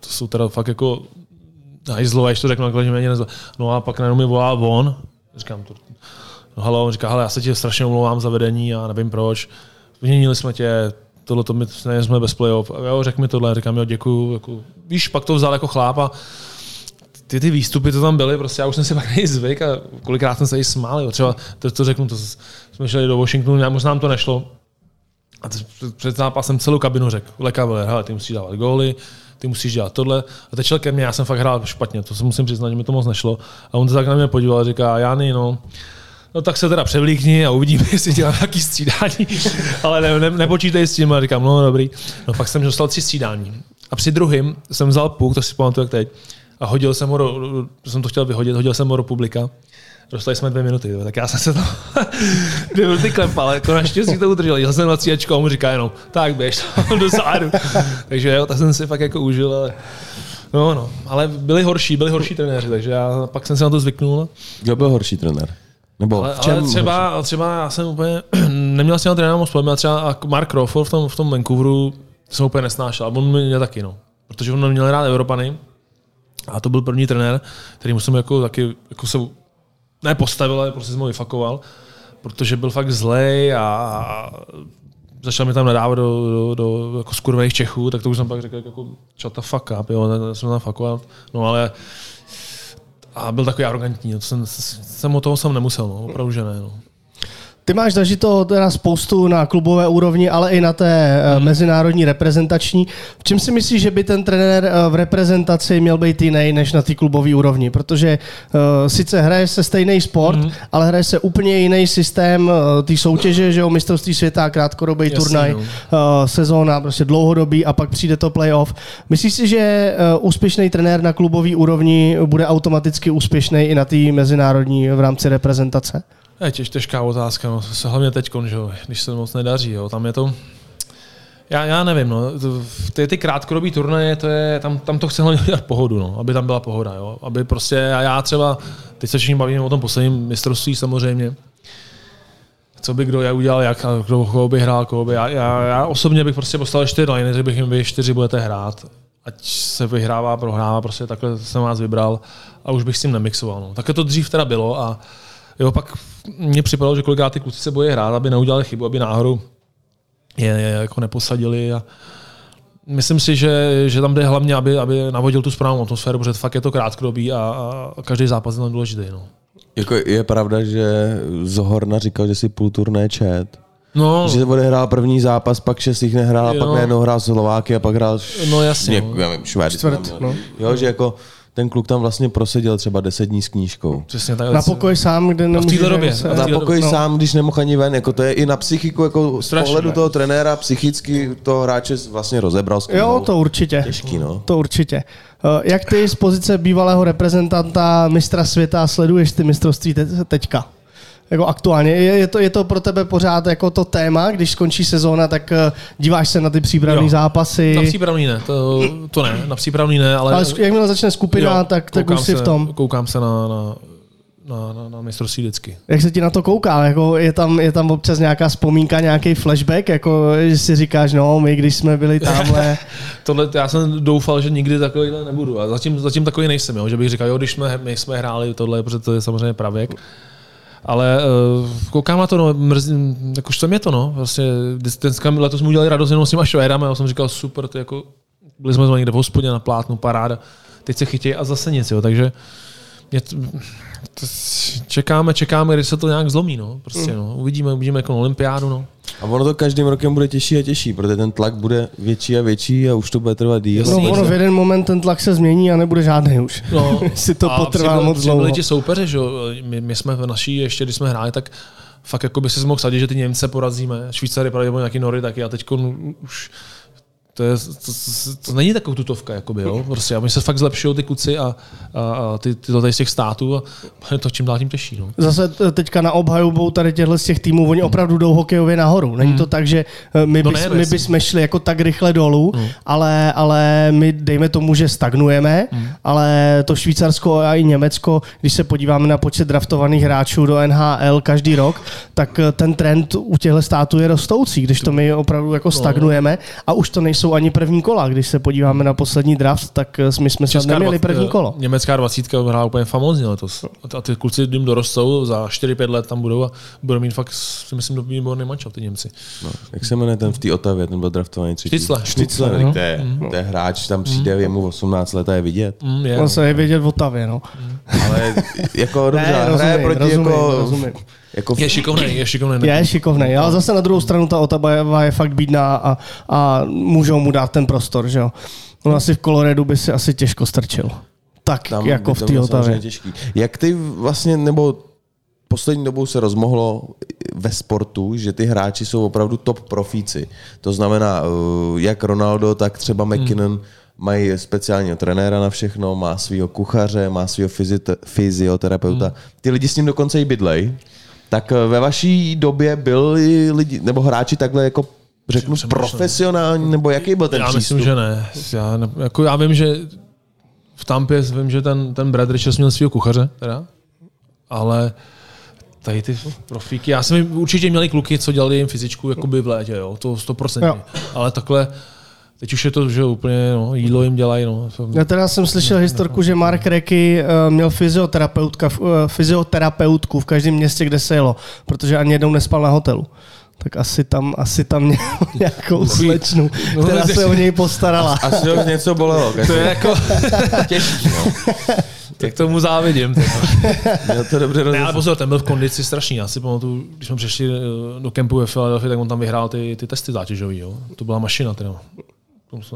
to jsou teda fakt jako hajzlové, když to řeknu, takhle, že mě nezlo. No a pak najednou mi volá on, říkám, to, no halo, on říká, hele, já se ti strašně omlouvám za vedení a nevím proč. Vyměnili jsme tě, tohle to my jsme bez playoff. A jo, řekl mi tohle, říkám, jo, děkuju. Jako, víš, pak to vzal jako chláp a ty, ty výstupy, to tam byly, prostě já už jsem si pak nejzvyk a kolikrát jsem se i smál. Jo. Třeba to, to řeknu, to jsme šli do Washingtonu, já možná nám to nešlo. A před zápasem celou kabinu řekl, Leka Veller, hele, ty musíš dávat góly, ty musíš dělat tohle. A teď ke mně, já jsem fakt hrál špatně, to se musím přiznat, že mi to moc nešlo. A on se tak na mě podíval a říká, Jany, no, No tak se teda převlíkni a uvidíme, jestli dělám nějaký střídání. Ale ne, ne, nepočítej s tím. A říkám, no dobrý. No pak jsem dostal tři střídání. A při druhém jsem vzal puk, to si pamatuju jak teď, a hodil jsem ho do, jsem to chtěl vyhodit, hodil jsem ho do publika. Dostali jsme dvě minuty, tak já jsem se tam dvě minuty klepal, ale jako naštěstí to udržel. Jel jsem na cíčko a mu říká jenom, tak běž tam do zádu. Takže jo, tak jsem si fakt jako užil, ale No, no, ale byli horší, byli horší trenéři, takže já pak jsem se na to zvyknul. Kdo byl horší trenér? Nebo Ale, v čem ale třeba, třeba já jsem úplně, neměl jsem na trenéra moc problém, třeba Mark Crawford v tom, v tom Vancouveru jsem úplně nesnášel, a on mě taky, no. Protože on měl rád Evropany a to byl první trenér, který musím jako taky, jako se, ne postavil, ale prostě jsem ho vyfakoval, protože byl fakt zlej a, začal mi tam nadávat do, do, do jako skurvených Čechů, tak to už jsem pak řekl jako the fuck up, jo, jsem tam fakovat. No ale a byl takový arrogantní, no, jsem, jsem o toho jsem nemusel, no, opravdu, že ne. No. Ty máš zažito teda spoustu na klubové úrovni, ale i na té hmm. mezinárodní reprezentační. V čem si myslíš, že by ten trenér eh, v reprezentaci měl být jiný než na té klubové úrovni? Protože uh, sice hraje se stejný sport, hmm. ale hraje se úplně jiný systém uh, té soutěže, že o mistrovství světa, krátkodobý Jasný, turnaj, no. uh, sezóna, prostě dlouhodobý a pak přijde to playoff. Myslíš si, že uh, úspěšný trenér na klubové úrovni bude automaticky úspěšný i na té mezinárodní v rámci reprezentace? Je těž, těžká otázka, no, se hlavně teď, když se moc nedaří, jo, tam je to, já, já nevím, no, ty, ty krátkodobý turnaje, to je, tam, tam to chce hlavně udělat pohodu, no, aby tam byla pohoda, jo, aby prostě, a já třeba, teď se všichni bavíme o tom posledním mistrovství samozřejmě, co by kdo já udělal, jak, kdo koho by hrál, koho by. Já, já, já osobně bych prostě postavil čtyři liny, že bych jim vy čtyři budete hrát. Ať se vyhrává, prohrává, prostě takhle jsem vás vybral a už bych s tím nemixoval. No. Takhle to dřív teda bylo a jo, pak mě připadalo, že kolikrát ty kluci se bojí hrát, aby neudělali chybu, aby náhodou je, je jako neposadili a myslím si, že, že tam jde hlavně, aby, aby navodil tu správnou atmosféru, protože fakt je to krátkodobý a, a každý zápas je důležitý. No. Jako je pravda, že Zohorna říkal, že si půl turné čet. No, Že odehrál první zápas, pak šest jich nehrál, a Jo. pak najednou hrál Slováky a pak hrál No, jasně, něk- no. já nevím, Švéd. Čtvrt, no. Jo, že jako ten kluk tam vlastně proseděl třeba deset dní s knížkou. přesně tak. Na pokoj sám, kde nemůže... téhle době. se- A v Na téhle pokoj no. sám, když nemohl ani ven, jako to je i na psychiku, jako z pohledu toho trenéra, psychicky toho hráče vlastně rozebral. Jo, to určitě. Těžký, no. To určitě. Eh, Jak ty z pozice bývalého reprezentanta mistra světa sleduješ ty mistrovství te- teďka? Jako aktuálně. Je, je, to, je to pro tebe pořád jako to téma, když skončí sezóna, tak eh, díváš se na ty přípravné zápasy. Na přípravný ne, to, to ne, na přípravný ne, ale, ale jakmile začne skupina, jo, tak, tak už si v tom. Koukám se na, na, na, na, na mistrovství vždycky. Jak se ti na to kouká? Jako je, tam, je tam občas nějaká vzpomínka, nějaký flashback, jako že si říkáš, no, my když jsme byli tamhle. Tohle, já jsem doufal, že nikdy takovýhle nebudu. A zatím, zatím takový nejsem, jo? že bych říkal, jo, když jsme, my jsme hráli tohle, protože to je samozřejmě pravěk. Ale uh, koukám na to, no, mrzí, tak už to mě to, no. Vlastně, dneska letos mu udělali radost jenom s těma švédama, já jsem říkal, super, to jako, byli jsme někde v hospodě na plátnu, paráda, teď se chytějí a zase nic, jo, takže mě to, čekáme, čekáme, kdy se to nějak zlomí, no, prostě, no. Uvidíme, uvidíme jako na olympiádu, no. A ono to každým rokem bude těžší a těžší, protože ten tlak bude větší a větší a už to bude trvat díl. No, ono v jeden moment ten tlak se změní a nebude žádný už. No, si to potrvá přibyl- moc dlouho. ti soupeři, že jo. my, my, jsme v naší, ještě když jsme hráli, tak fakt jako by si mohl sadit, že ty Němce porazíme, Švýcary pravděpodobně nějaký Nory taky a teď už to, je, to, to, to, není taková tutovka, jakoby, jo? Prostě, a oni se fakt zlepšují ty kuci a, a, a ty, tyhle tady z těch států a je to čím dál tím těžší. No. Zase teďka na obhajobu tady těchto z těch týmů, oni opravdu jdou hokejově nahoru. Není to tak, že eh, my, No bys, no my bychom šli jako tak rychle dolů, ale, ale my dejme tomu, že stagnujeme, ale to Švýcarsko a i Německo, když se podíváme na počet draftovaných hráčů do NHL každý rok, tak eh, ten trend u těchto států je rostoucí, když to my opravdu jako stagnujeme a už to nejsou ani první kola. Když se podíváme na poslední draft, tak eh, my jsme snad neměli první kolo. Německá dvacítka hrála úplně famózně letos. A ty kluci jim dorostou, za 4-5 let tam budou a budou mít fakt, si myslím, dobrý výborný mančel, ty Němci. No, jak se jmenuje ten v té Otavě, ten byl draftovaný třetí? Štycle. Štycle, no. to, je, to je hráč, tam přijde, je mu 18 let a je vidět. Mm, je, On no. se je vědět v Otavě, no. Ale jako dobře, Ne, ale hraje rozumím, proti rozumím, jako, rozumím. Jako Je šikovný, je šikovný. Je šikovný, ale zase na druhou stranu ta Otava je fakt bídná a, a můžou mu dát ten prostor, že jo. On asi v Coloradu by si asi těžko strčil. Tak tam jako v to té Otavě. Jak ty vlastně, nebo poslední dobou se rozmohlo ve sportu, že ty hráči jsou opravdu top profíci. To znamená, eh, jak Ronaldo, tak třeba Hmm. McKinnon mají speciálního trenéra na všechno, má svého kuchaře, má svého fyzioterapeuta. Hmm. Ty lidi s ním dokonce i bydlej. Tak eh, ve vaší době byli lidi, nebo hráči takhle jako řeknu profesionální, nebo jaký byl ten já přístup? myslím, že ne. Já, ne, jako já vím, že v Tampě vím, že ten, ten Brad Richards měl svého kuchaře, teda, ale tady ty profíky, já jsem jim, určitě měli kluky, co dělali jim fyzičku jakoby v létě, jo, to 100%. Jo. Ale takhle, teď už je to, že úplně, no, jídlo jim dělají, no. Já teda jsem slyšel historku, že Mark Reky eh, měl fyzioterapeutka, eh, fyzioterapeutku v každém městě, kde se jelo, protože ani jednou nespal na hotelu. Tak asi tam, asi tam měl nějakou slečnu, No, která se o něj postarala. Asi ho něco bolelo. To je jako, těžký, no. tak tomu závidím. Měl to dobře Ne, ale pozor, ten byl v kondici strašný. Já si pamatuju, když jsme přišli eh, do kempu ve Philadelphia, tak on tam vyhrál ty, ty testy zátěžový. Jo. To byla mašina. Teda.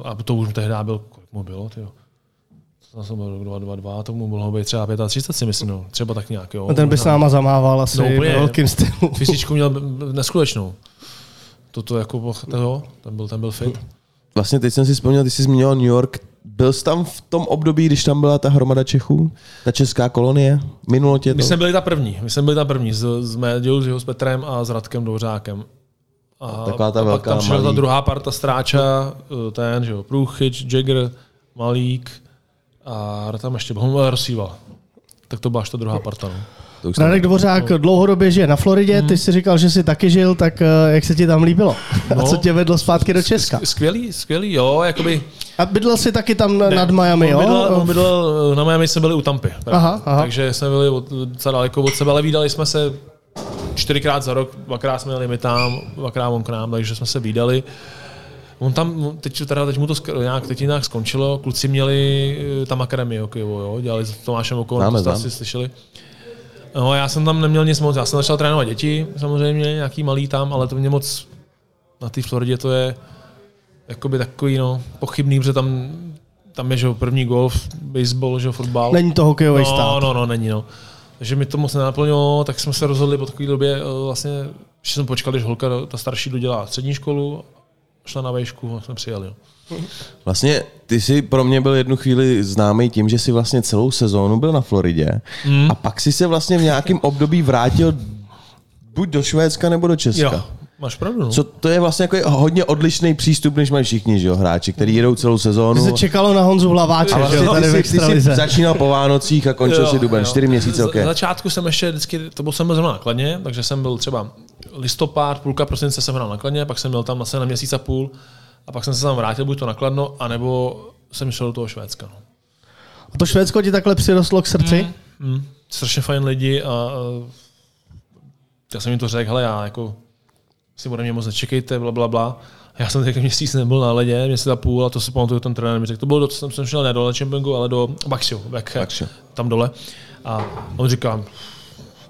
A to už tehdy byl, kolik mu bylo, tyjo. Já jsem byl 2, 2, 2, to mu mohlo být třeba 35, si myslím, no. třeba tak nějak. Jo. A ten by s náma zamával asi No, úplně. velkým stylu. Fyzičku měl neskutečnou. Toto jako, toho, ten byl, ten byl fit. Vlastně teď jsem si vzpomněl, ty jsi zmiňoval New York. Byl jsi tam v tom období, když tam byla ta hromada Čechů? Ta česká kolonie? Minulo tě to? My jsme byli ta první, my jsme byli ta první s, s Médiou, s, jeho, s Petrem a s Radkem Dvořákem. A, Taková ta a velká, pak tam šla ta druhá parta Stráča, eh, ten, že jo, Průchyč, Jagger, Malík a tam ještě byl, Rosíval. Tak to byla až ta druhá parta. No. Radek Dvořák dlouhodobě žije na Floridě, ty si říkal, že jsi taky žil, tak eh, jak se ti tam líbilo? A No. co tě vedlo zpátky do Česka? Skvělý, skvělý, jo, jakoby... A bydlel jsi taky tam ne, nad Miami, on jo? Bydlel, on bydlel, na Miami jsme byli u Tampy. Aha, aha. Takže jsme byli od, docela daleko od sebe, ale výdali jsme se čtyřikrát za rok, dvakrát jsme jeli my tam, dvakrát on k nám, takže jsme se výdali. On tam, teď, teda, teď mu to nějak, teď nějak skončilo, kluci měli eh, tam akademii hokejovou, jo, dělali s Tomášem Okolem, Známe, to asi slyšeli. No, já jsem tam neměl nic moc, já jsem začal trénovat děti, samozřejmě, nějaký malý tam, ale to mě moc, na té Floridě to je jakoby takový, no, pochybný, protože tam, tam je, že první golf, baseball, že jo, fotbal. Není to hokejový no, stát. No, no, není, no. Takže mi to moc nenaplnilo, tak jsme se rozhodli po takové době, eh, vlastně, že jsem počkal, když holka, ta starší dodělá střední školu, šla na vejšku a jsme přijeli. Vlastně ty jsi pro mě byl jednu chvíli známý tím, že jsi vlastně celou sezónu byl na Floridě Hmm. a pak si se vlastně v nějakém období vrátil buď do Švédska nebo do Česka. Jo, máš pravdu, no. Co to je vlastně jako hodně odlišný přístup, než mají všichni, že jo, hráči, kteří jedou celou sezónu. Ty se čekalo na Honzu Hlaváče, A že vlastně jo, tady ty, jsi, ty jsi začínal po Vánocích a končil si duben, čtyři měsíce, ok. Na začátku jsem ještě vždycky, to byl jsem byl zrovna na Kladně, takže jsem byl třeba listopad, půlka prosince jsem hrál na Kladně, pak jsem byl tam asi na měsíc a půl a pak jsem se tam vrátil buď to na Kladno, anebo jsem šel do toho Švédska. No. A to Švédsko ti takhle přirostlo k srdci? Mm, strašně fajn lidi a, a já jsem jim to řekl, hele, já jako si ode mě moc nečekejte, bla, bla, bla. Já jsem teď měsíc nebyl na ledě, měsíc a půl a to si pamatuju, ten trenér mi řekl, to bylo, do, jsem, jsem šel ne do Championgu, ale do Baxiu, back, Baxiu. tam dole. A on říká,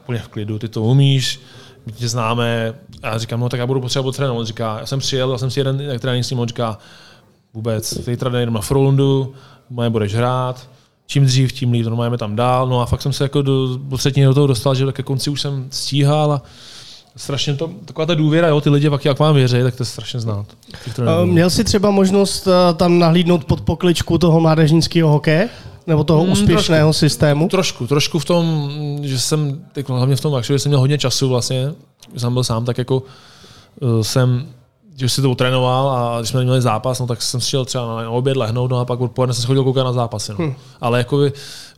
úplně v klidu, ty to umíš, my tě známe. A já říkám, no tak já budu potřebovat trénovat. On říká, já jsem přijel, já jsem si jeden trénink s ním, on říká, vůbec, zítra jdem na Frolundu, moje budeš hrát, čím dřív, tím líp, no máme tam dál. No a fakt jsem se jako do, do toho dostal, že ke konci už jsem stíhal a strašně to, taková ta důvěra, jo, ty lidi, jak, jak vám věří, tak to je strašně znát. Eh, Měl jsi třeba možnost eh, tam nahlídnout pod pokličku toho mládežnického hokeje? Nebo toho Mm, úspěšného systému? Trošku, trošku v tom, že jsem, tak hlavně v tom, že jsem měl hodně času vlastně, že jsem byl sám, tak jako uh, jsem, že si to trénoval a když jsme měli zápas, no, tak jsem šel třeba na, oběd lehnout, no a pak odpoledne jsem se chodil koukat na zápasy. No. Hmm. Ale jako by,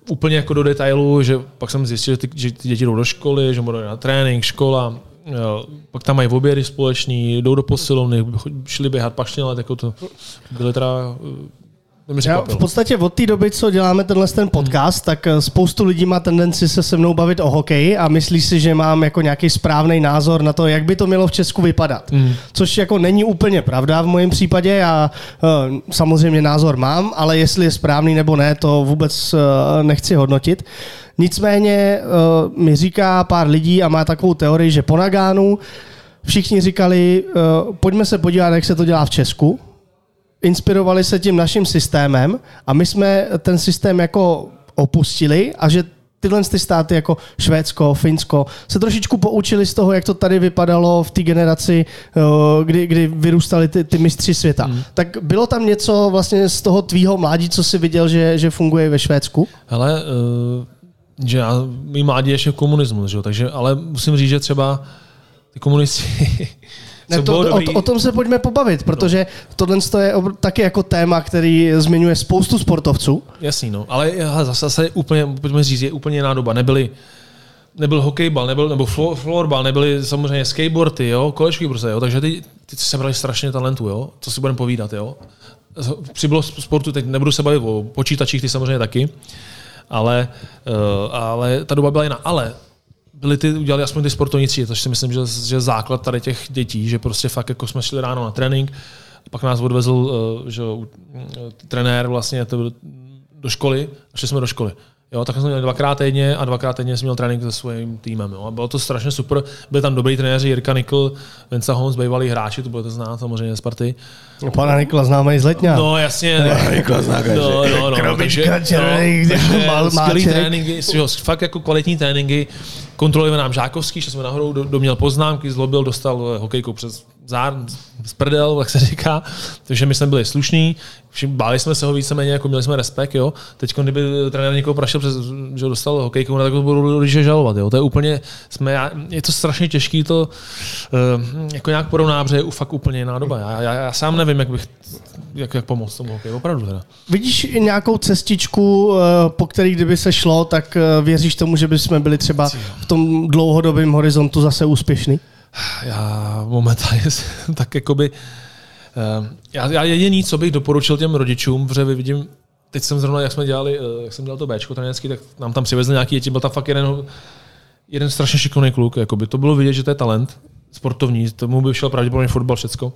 úplně jako do detailu, že pak jsem zjistil, že ty, že ty děti jdou do školy, že budou na trénink, škola, pak tam mají obědy společný, jdou do posilovny, šli běhat, ale jako to byly teda, to mi Já v podstatě od té doby, co děláme tenhle ten podcast, tak eh, spoustu lidí má tendenci se se mnou bavit o hokeji a myslí si, že mám jako nějaký správný názor na to, jak by to mělo v Česku vypadat. Mm. Což jako není úplně pravda v mém případě. Já eh, samozřejmě názor mám, ale jestli je správný nebo ne, to vůbec eh, nechci hodnotit. Nicméně mi říká pár lidí a má takovou teorii, že po Nagánu všichni říkali, pojďme se podívat, jak se to dělá v Česku inspirovali se tím naším systémem a my jsme ten systém jako opustili a že tyhle ty státy jako Švédsko, Finsko se trošičku poučili z toho, jak to tady vypadalo v té generaci, eh, kdy, kdy vyrůstali ty, ty mistři světa. Mm. Tak bylo tam něco vlastně z toho tvýho mládí, co jsi viděl, že, že funguje ve Švédsku? Hele, uh, že já, mý mládí ještě komunismus, že jo, takže, ale musím říct, že třeba ty komunisti, Ne, to, to, o, dobrý, o tom se pojďme pobavit, protože tohle je taky jako téma, který zmiňuje spoustu sportovců. jasný, no, ale zase, je úplně, pojďme říct, je úplně jiná doba, nebyly, nebyl hokejbal, nebyl, nebo flo- florbal, nebyly samozřejmě skateboardy, jo, kolečky prostě, jo, takže ty, ty se brali strašně talentu, jo, co si budeme povídat, jo. Přibylo sportu, teď nebudu se bavit o počítačích, ty samozřejmě taky, ale, uh, ale ta doba byla jiná. Ale byli ty, udělali aspoň ty sportovní třídy, což si myslím, že, že základ tady těch dětí, že prostě fakt jako jsme šli ráno na trénink, pak nás odvezl uh, že, uh, trenér vlastně to do školy a šli jsme do školy. Jo, tak jsme měli dvakrát týdně a dvakrát týdně jsem měl trénink se svým týmem. Jo. A bylo to strašně super. Byli tam dobrý trenéři, Jirka Nikl, Vince Holmes, bývalí hráči, to budete znát samozřejmě z party. Pana Nikola známe i z letňa. No jasně. Niklas zná každý. No, no, no, Krabička, červený, mal- skvělý tréninky, jo, fakt jako kvalitní tréninky. Kontrolujeme nám Žákovský, že jsme nahoru do, do měl poznámky, zlobil, dostal hokejku přes zár, z prdel, jak se říká, takže my jsme byli slušní, všim, báli jsme se ho víceméně, jako měli jsme respekt, jo. Teď, kdyby trenér někoho prašil, přes, že ho dostal hokejku, no, tak to budou rodiče žalovat, jo. To je úplně, jsme, je to strašně těžký to uh, jako nějak porovnat, protože je fakt úplně jiná doba. Já, já, já sám nevím, jak bych jak, jak pomoct tomu hokeji, opravdu teda. Vidíš nějakou cestičku, uh, po který kdyby se šlo, tak uh, věříš tomu, že bychom byli třeba v tom dlouhodobém horizontu zase úspěšný? Já momentálně tak jakoby, uh, já, já jediný, co bych doporučil těm rodičům, protože vidím, teď jsem zrovna, jak jsme dělali, uh, jak jsem dělal to Bčko trenérsky, tak nám tam přivezli nějaký děti, byl tam fakt jeden, jeden strašně šikovný kluk, jakoby. to bylo vidět, že to je talent sportovní, tomu by šel pravděpodobně fotbal, všecko.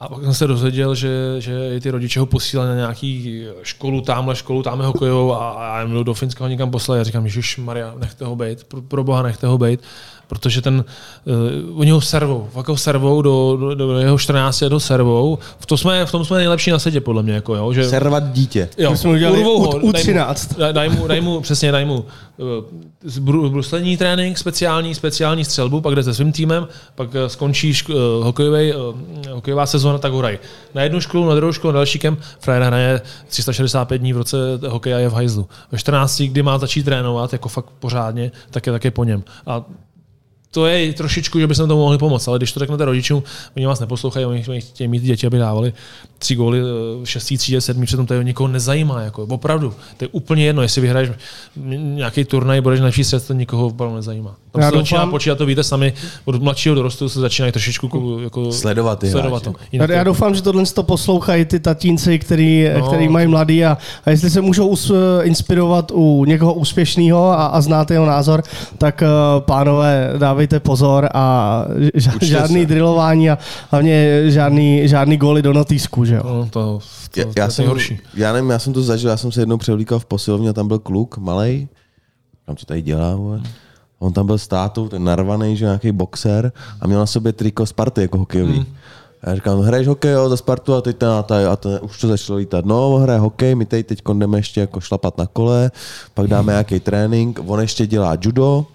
A pak jsem se dozvěděl, že, že ty rodiče ho posílali na nějaký školu, tamhle školu, tamhle hokejovou a, a já do Finska někam poslali. Já říkám, Ježíš Maria, nechte ho být, pro, pro boha nechte ho být protože ten, uh, oni ho servou, fakt ho servou do, do, do jeho 14 do servou. V, to jsme, v tom jsme nejlepší na světě, podle mě. Jako, jo, že, Servat dítě. Jo, jsme udělali u, u 13. Daj mu, daj mu, daj mu, přesně, daj mu uh, bruslení trénink, speciální, speciální střelbu, pak jde se svým týmem, pak uh, skončíš uh, hokejový, uh, hokejová sezóna, tak ho hraj. Na jednu školu, na druhou školu, na další kem, frajer hraje 365 dní v roce hokej a je v hajzlu. Ve 14, kdy má začít trénovat, jako fakt pořádně, tak je také po něm. A to je trošičku, že bychom tomu mohli pomoct, ale když to řeknete rodičům, oni vás neposlouchají, oni chtějí mít děti, aby dávali tři góly, eh, šestý třídě, sedmý, přitom to nikoho nezajímá. Jako, opravdu, to je úplně jedno, jestli vyhraješ nějaký turnaj, budeš na svět, to nikoho opravdu nezajímá. Tam Já se začíná počítat, to víte sami, od mladšího dorostu se začínají trošičku jako sledovat, sledovat to. Já, já doufám, že tohle to poslouchají ty tatínci, který, no. který mají mladý a, a jestli se můžou us, inspirovat u někoho úspěšného a, a znáte jeho názor, tak uh, pánové, dávejte pozor a žádný se. drillování a hlavně žádný, žádný góly do notýsku že jo? No, to, to, já, já to jsem, horší. Já nevím, já jsem to zažil, já jsem se jednou převlíkal v posilovně a tam byl kluk, malý. Tam co tady dělá, vole. On tam byl s tátou, ten narvaný, že nějaký boxer a měl na sobě triko Sparty jako hokejový. Hmm. A já říkám, hraješ hokej jo, za Spartu a teď ten, a, ten, a ten, už to začalo lítat. No, hraje hokej, my teď, teď jdeme ještě jako šlapat na kole, pak dáme nějaký trénink, on ještě dělá judo,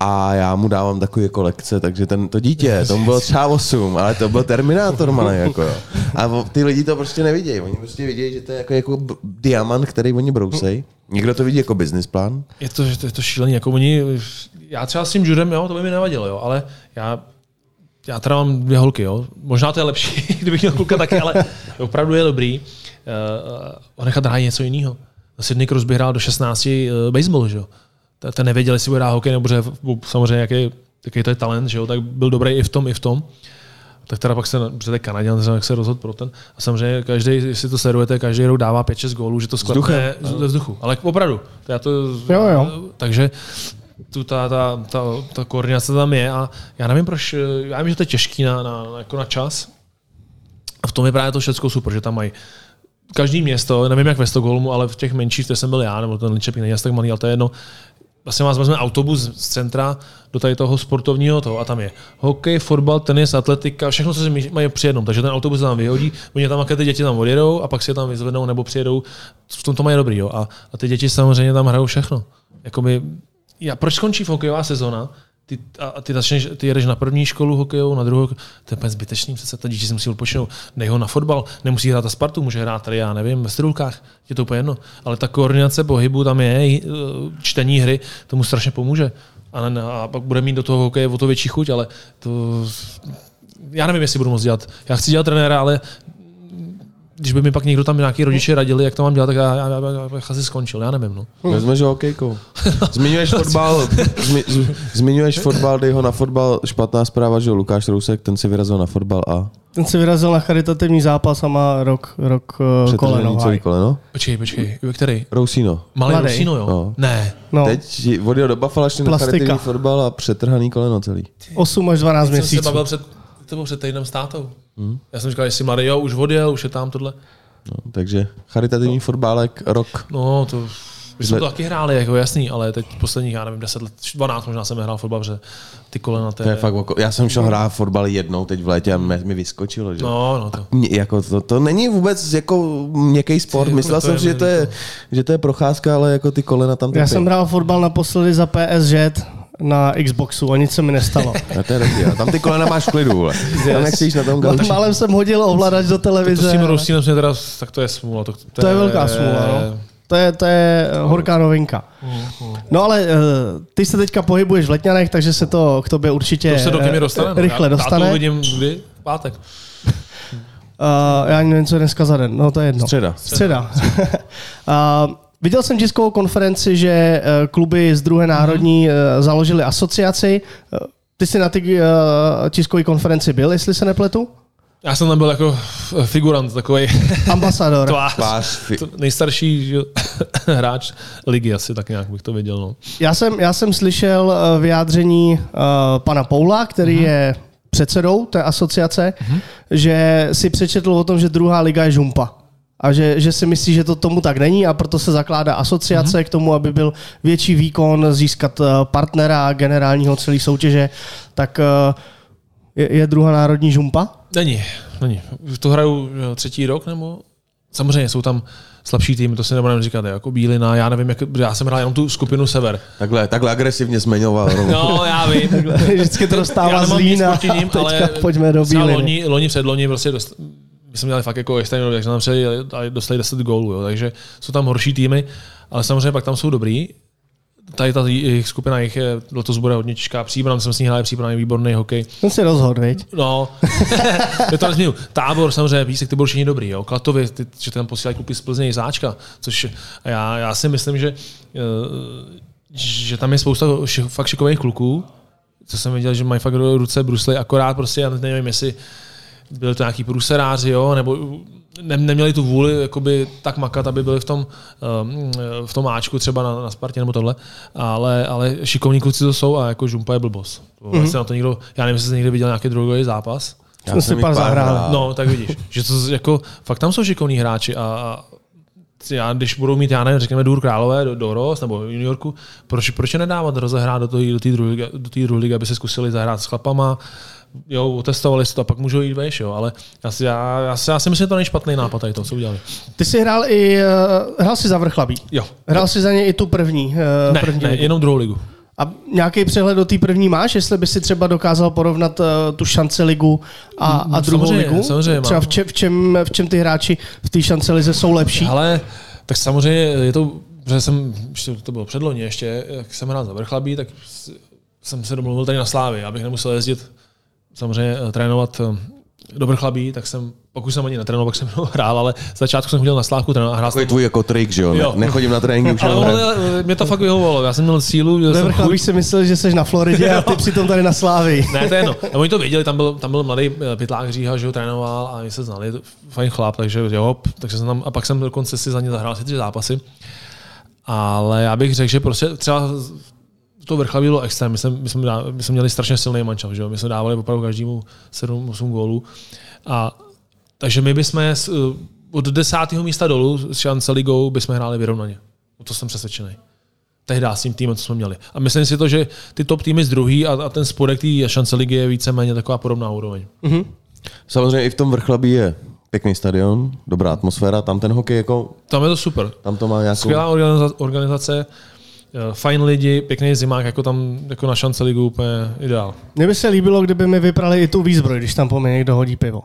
a já mu dávám takový jako lekce, takže ten, to dítě, tomu bylo třeba 8, ale to byl Terminátor, man, jako jo. A ty lidi to prostě nevidějí, oni prostě vidějí, že to je jako, jako diamant, který oni brousej. Někdo to vidí jako business plán. Je to, to, je to šílený, jako oni, já třeba s tím judem, jo, to by mi nevadilo, jo, ale já já teda mám dvě holky, jo. Možná to je lepší, kdybych měl kluka taky, ale opravdu je dobrý uh, nechat něco jiného. Sydney Crosby hrál do 16 uh, baseball, že jo ten nevěděl, jestli bude hrát hokej, nebo že samozřejmě jaký, jaký to je talent, že jo, tak byl dobrý i v tom, i v tom. Tak teda pak se, protože to Kanaděn, tak se rozhodl pro ten. A samozřejmě každý, jestli to sledujete, každý rok dává 5-6 gólů, že to sklepne ve vzduchu. Ale opravdu. To já to, jo, jo. Takže tu ta, ta, ta, ta koordinace tam je a já nevím proč, já vím, že to je těžký na, na, jako na čas. A v tom je právě to všechno super, že tam mají každý město, nevím jak ve Stockholmu, ale v těch menších, kde jsem byl já, nebo ten Linköping není tak malý, ale to je jedno, vlastně vás vezme autobus z centra do tady toho sportovního toho a tam je hokej, fotbal, tenis, atletika, všechno, co si mají při jednom. Takže ten autobus tam vyhodí, oni tam ty děti tam odjedou a pak si je tam vyzvednou nebo přijedou. V tom to mají dobrý. Jo. A, a ty děti samozřejmě tam hrajou všechno. Jakoby, já, proč skončí hokejová sezona? Ty, a ty, začneš, ty jedeš na první školu hokejovou, na druhou, to je zbytečný, přece ta dítě si musí odpočinout, nej ho na fotbal, nemusí hrát na Spartu, může hrát tady, já nevím, ve strůlkách, je to úplně jedno. Ale ta koordinace pohybu tam je, čtení hry, tomu strašně pomůže. A, ne, a pak bude mít do toho hokeje o to větší chuť, ale to, já nevím, jestli budu moc dělat. Já chci dělat trenéra, ale když by mi pak někdo tam nějaký rodiče radili, jak to mám dělat, tak já, já, já, já bych asi skončil, já nevím. No. Hm. Vezmeš ho okejkou. Zmiňuješ fotbal, zmi, zmiňuješ fotbal, dej ho na fotbal, špatná zpráva, že Lukáš Rousek, ten si vyrazil na fotbal a... Ten si vyrazil na charitativní zápas a má rok, rok uh, koleno. celý koleno? Počkej, počkej, který? Rousino. Malý Mladej. Rousino, jo? No. Ne. No. Teď odjel do Buffalo na charitativní fotbal a přetrhaný koleno celý. 8 až 12 měsíců. Jsem se bavil před to bylo před týdnem s tátou. Hmm. Já jsem říkal, jestli mladý, jo, už odjel, už je tam tohle. No, takže charitativní no. fotbálek, rok. No, to my jsme to taky hráli, jako jasný, ale teď posledních, já nevím, 10 let, 12 možná jsem hrál fotbal, že ty kolena to je... fakt, já jsem šel hrát fotbal jednou teď v létě a mi, vyskočilo, že? No, no to. Mě, jako to, to, není vůbec jako měkký sport, myslel jsem, že to, je, že to je procházka, ale jako ty kolena tam... Já jsem hrál fotbal naposledy za PSG, na Xboxu a nic se mi nestalo. A to je dobrý, a tam ty kolena máš v klidu, vole. Tam na tom gauči. Málem jsem hodil ovladač do To s televize. tím jsme teda, tak to je smůla. To, To je velká smůla, no. To je, to je horká novinka. No ale eh, ty se teďka pohybuješ v Letňanech, takže se to k tobě určitě To se do eh, dostane. no. rychle já, Já dostane. to uvidím kdy? V pátek. Uh, já ani nevím, co je dneska za den, no to je jedno. Středa. Středa. uh, viděl jsem tiskovou konferenci, že eh, kluby z druhé národní eh, založili asociaci. Eh, Ty jsi na ty tiskové konferenci byl, jestli se nepletu? Já jsem tam byl jako figurant, takový Ambasador. tvář. Tvář, nejstarší hráč ligy asi tak nějak bych to viděl. No. Já jsem, já jsem slyšel vyjádření uh, pana Poula, který je předsedou té asociace, že si přečetl o tom, že druhá liga je žumpa. A že, že si myslí, že to tomu tak není a proto se zakládá asociace k tomu, aby byl větší výkon, získat eh, partnera generálního celé soutěže. Tak eh, je, je druhá národní žumpa? Není, není. Už to hraju jo, třetí rok, nebo? Samozřejmě jsou tam slabší týmy, to si nebudeme říkat, jako Bílina, já nevím, jak, já jsem hrál jenom tu skupinu Sever. Takhle, takhle agresivně zmiňoval. Roman. No, já vím. Vždycky to já dostává nemám zlín nic a proti ním, ale pojďme do Bíliny. Loni, loni před loni prostě dost, my jsme měli fakt jako extrémní dobře, takže nám přijeli a dostali 10 gólů, jo, takže jsou tam horší týmy, ale samozřejmě pak tam jsou dobrý. Tady ta jejich skupina jich je, letos bude hodně těžká. Příbram jsem s ní hrál, Příbram je výborný hokej. Ten si rozhodl, viď? No, je to nezměnu. Tábor samozřejmě, Písek, ty byl všichni dobrý, jo. Klatovy, ty, že tam posílají kluky z Plzně záčka, což já, já si myslím, že, eh, že tam je spousta fakt šikových kluků, co jsem viděl, že mají fakt ruce brusly, akorát prostě, já nevím, jestli byli to nějaký průseráři, jo, nebo ne, neměli tu vůli jakoby, tak makat, aby byli v tom, um, v tom áčku třeba na, na Spartě nebo tohle, ale, ale šikovní kluci to jsou a jako Žumpa je blbos. Mm-hmm. na to někdo, já nevím, jestli jsi někdy viděl nějaký drogový zápas. Já si jsem jich pár zahráli. hrál. No, tak vidíš, že to jako, fakt tam jsou šikovní hráči a, a já, když budou mít, já nevím, řekněme Důr Králové do, do Rost nebo juniorku, proč, proč je nedávat rozehrát do té do té druhé ligy, do té druhé ligy, aby se zkusili zahrát s chlapama, jo, otestovali si to a pak můžou jít vejš, jo, ale já si, já, já, si, já si myslím, že to není špatný nápad tady to, co udělali. Ty jsi hrál i, uh, hrál jsi za Vrchlabí. Jo. Hrál jsi za ně i tu první, uh, Ne, první ne, ligu. jenom druhou ligu. A nějaký přehled do té první máš, jestli by si třeba dokázal porovnat uh, tu šance ligu a, a druhou samozřejmě, ligu? samozřejmě třeba v čem, v, čem, v čem ty hráči v té šance lize jsou lepší? Ale tak samozřejmě je to, že jsem, ještě to bylo předloni ještě, jak jsem hrál za Vrchlabí, tak jsem se domluvil tady na Slávy, abych nemusel jezdit samozřejmě eh, trénovat eh, do Vrchlabí, tak jsem, pokud jsem ani netrénoval, pak jsem hrál, ale z začátku jsem chodil na Slávku trénovat a hrál Takový jsem. tvůj jako trik, že jo? Ne, Jo. nechodím na tréninky už Ale eh, mě to fakt vyhovovalo, já jsem měl sílu, měl Ve jsem Vrchlabí si myslel, že jsi na Floridě a ty přitom tady na Slávii. Ne, to je jedno. A oni to věděli, tam byl, tam byl mladý pytlák Říha, že ho trénoval a my se znali, to fajn chlap, takže jo, takže jsem tam, a pak jsem dokonce si za ně zahrál asi tři zápasy. Ale já bych řekl, že prostě třeba to vrchlaví bylo extrém. My jsme, my, jsme, dá- my jsme měli strašně silný mančav, že jo? My jsme dávali opravdu každému 7-8 gólů. A, takže my bychom eh, od desátého místa dolů s šance ligou bychom hráli vyrovnaně. O to jsem přesvědčený tehdy s tím týmem, co jsme měli. A myslím si to, že ty top týmy z druhý a, a ten spodek té šance ligy je víceméně taková podobná úroveň. Samozřejmě i v tom vrchlabí je pěkný stadion, dobrá atmosféra, tam ten hokej jako, Tam je to super. tam to má nějakou... Skvělá organiza- organizace, fajn lidi, pěkný zimák, jako tam jako na šance ligu úplně ideál. Mně by se líbilo, kdyby mi vyprali i tu výzbroj, když tam po mně někdo hodí pivo.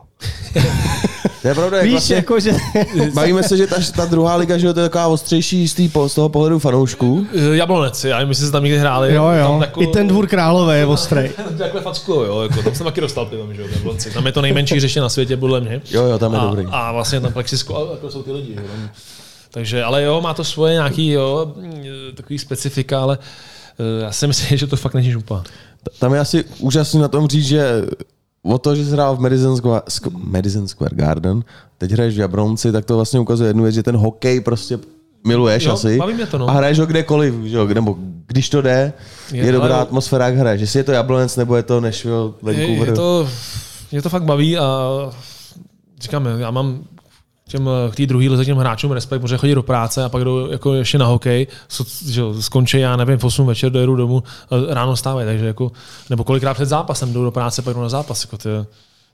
To je pravda, Víš, vlastně, jako, že... bavíme se, že ta, ta druhá liga, že jo, to je taková ostřejší z, tý, po- z toho pohledu fanoušků. Eh, Jablonec, já nevím, jestli jste tam někdy hráli. Jo, jo. Tam jako, I ten dvůr králové je ostrej. Takhle facku, jo, jako, tam jsem taky dostal pivem, že jo, Jablonci. Tam je to nejmenší hřiště na světě, podle mě. Jo, jo, tam je a, dobrý. A vlastně tam plexisko, a jako jsou ty lidi. Jo. Tam, takže, ale jo, má to svoje nějaký, jo, takový specifika, ale eh, já si myslím, že to fakt není župa. Tam je asi úžasný na tom říct, že o to, že jsi hrál v Madison Square, Madison Square Garden, teď hraješ v Jabronci, tak to vlastně ukazuje jednu věc, že ten hokej prostě miluješ Jo, asi. mě to, no. A hraješ ho kdekoliv, že jo, nebo když to jde, je, Je- dobrá ale- atmosféra, jak hraješ. Jestli je to Jablonec, nebo je to Nashville, Je, Vancouver. je to, mě to fakt baví a říkám, já mám těm, k té druhé lize těm hráčům respekt, protože chodí do práce a pak jdou jako ještě na hokej, že skončí, já nevím, v 8 večer dojedu domů, a ráno stávají, takže jako, nebo kolikrát před zápasem jdou do práce, pak jdou na zápas, jako to je, to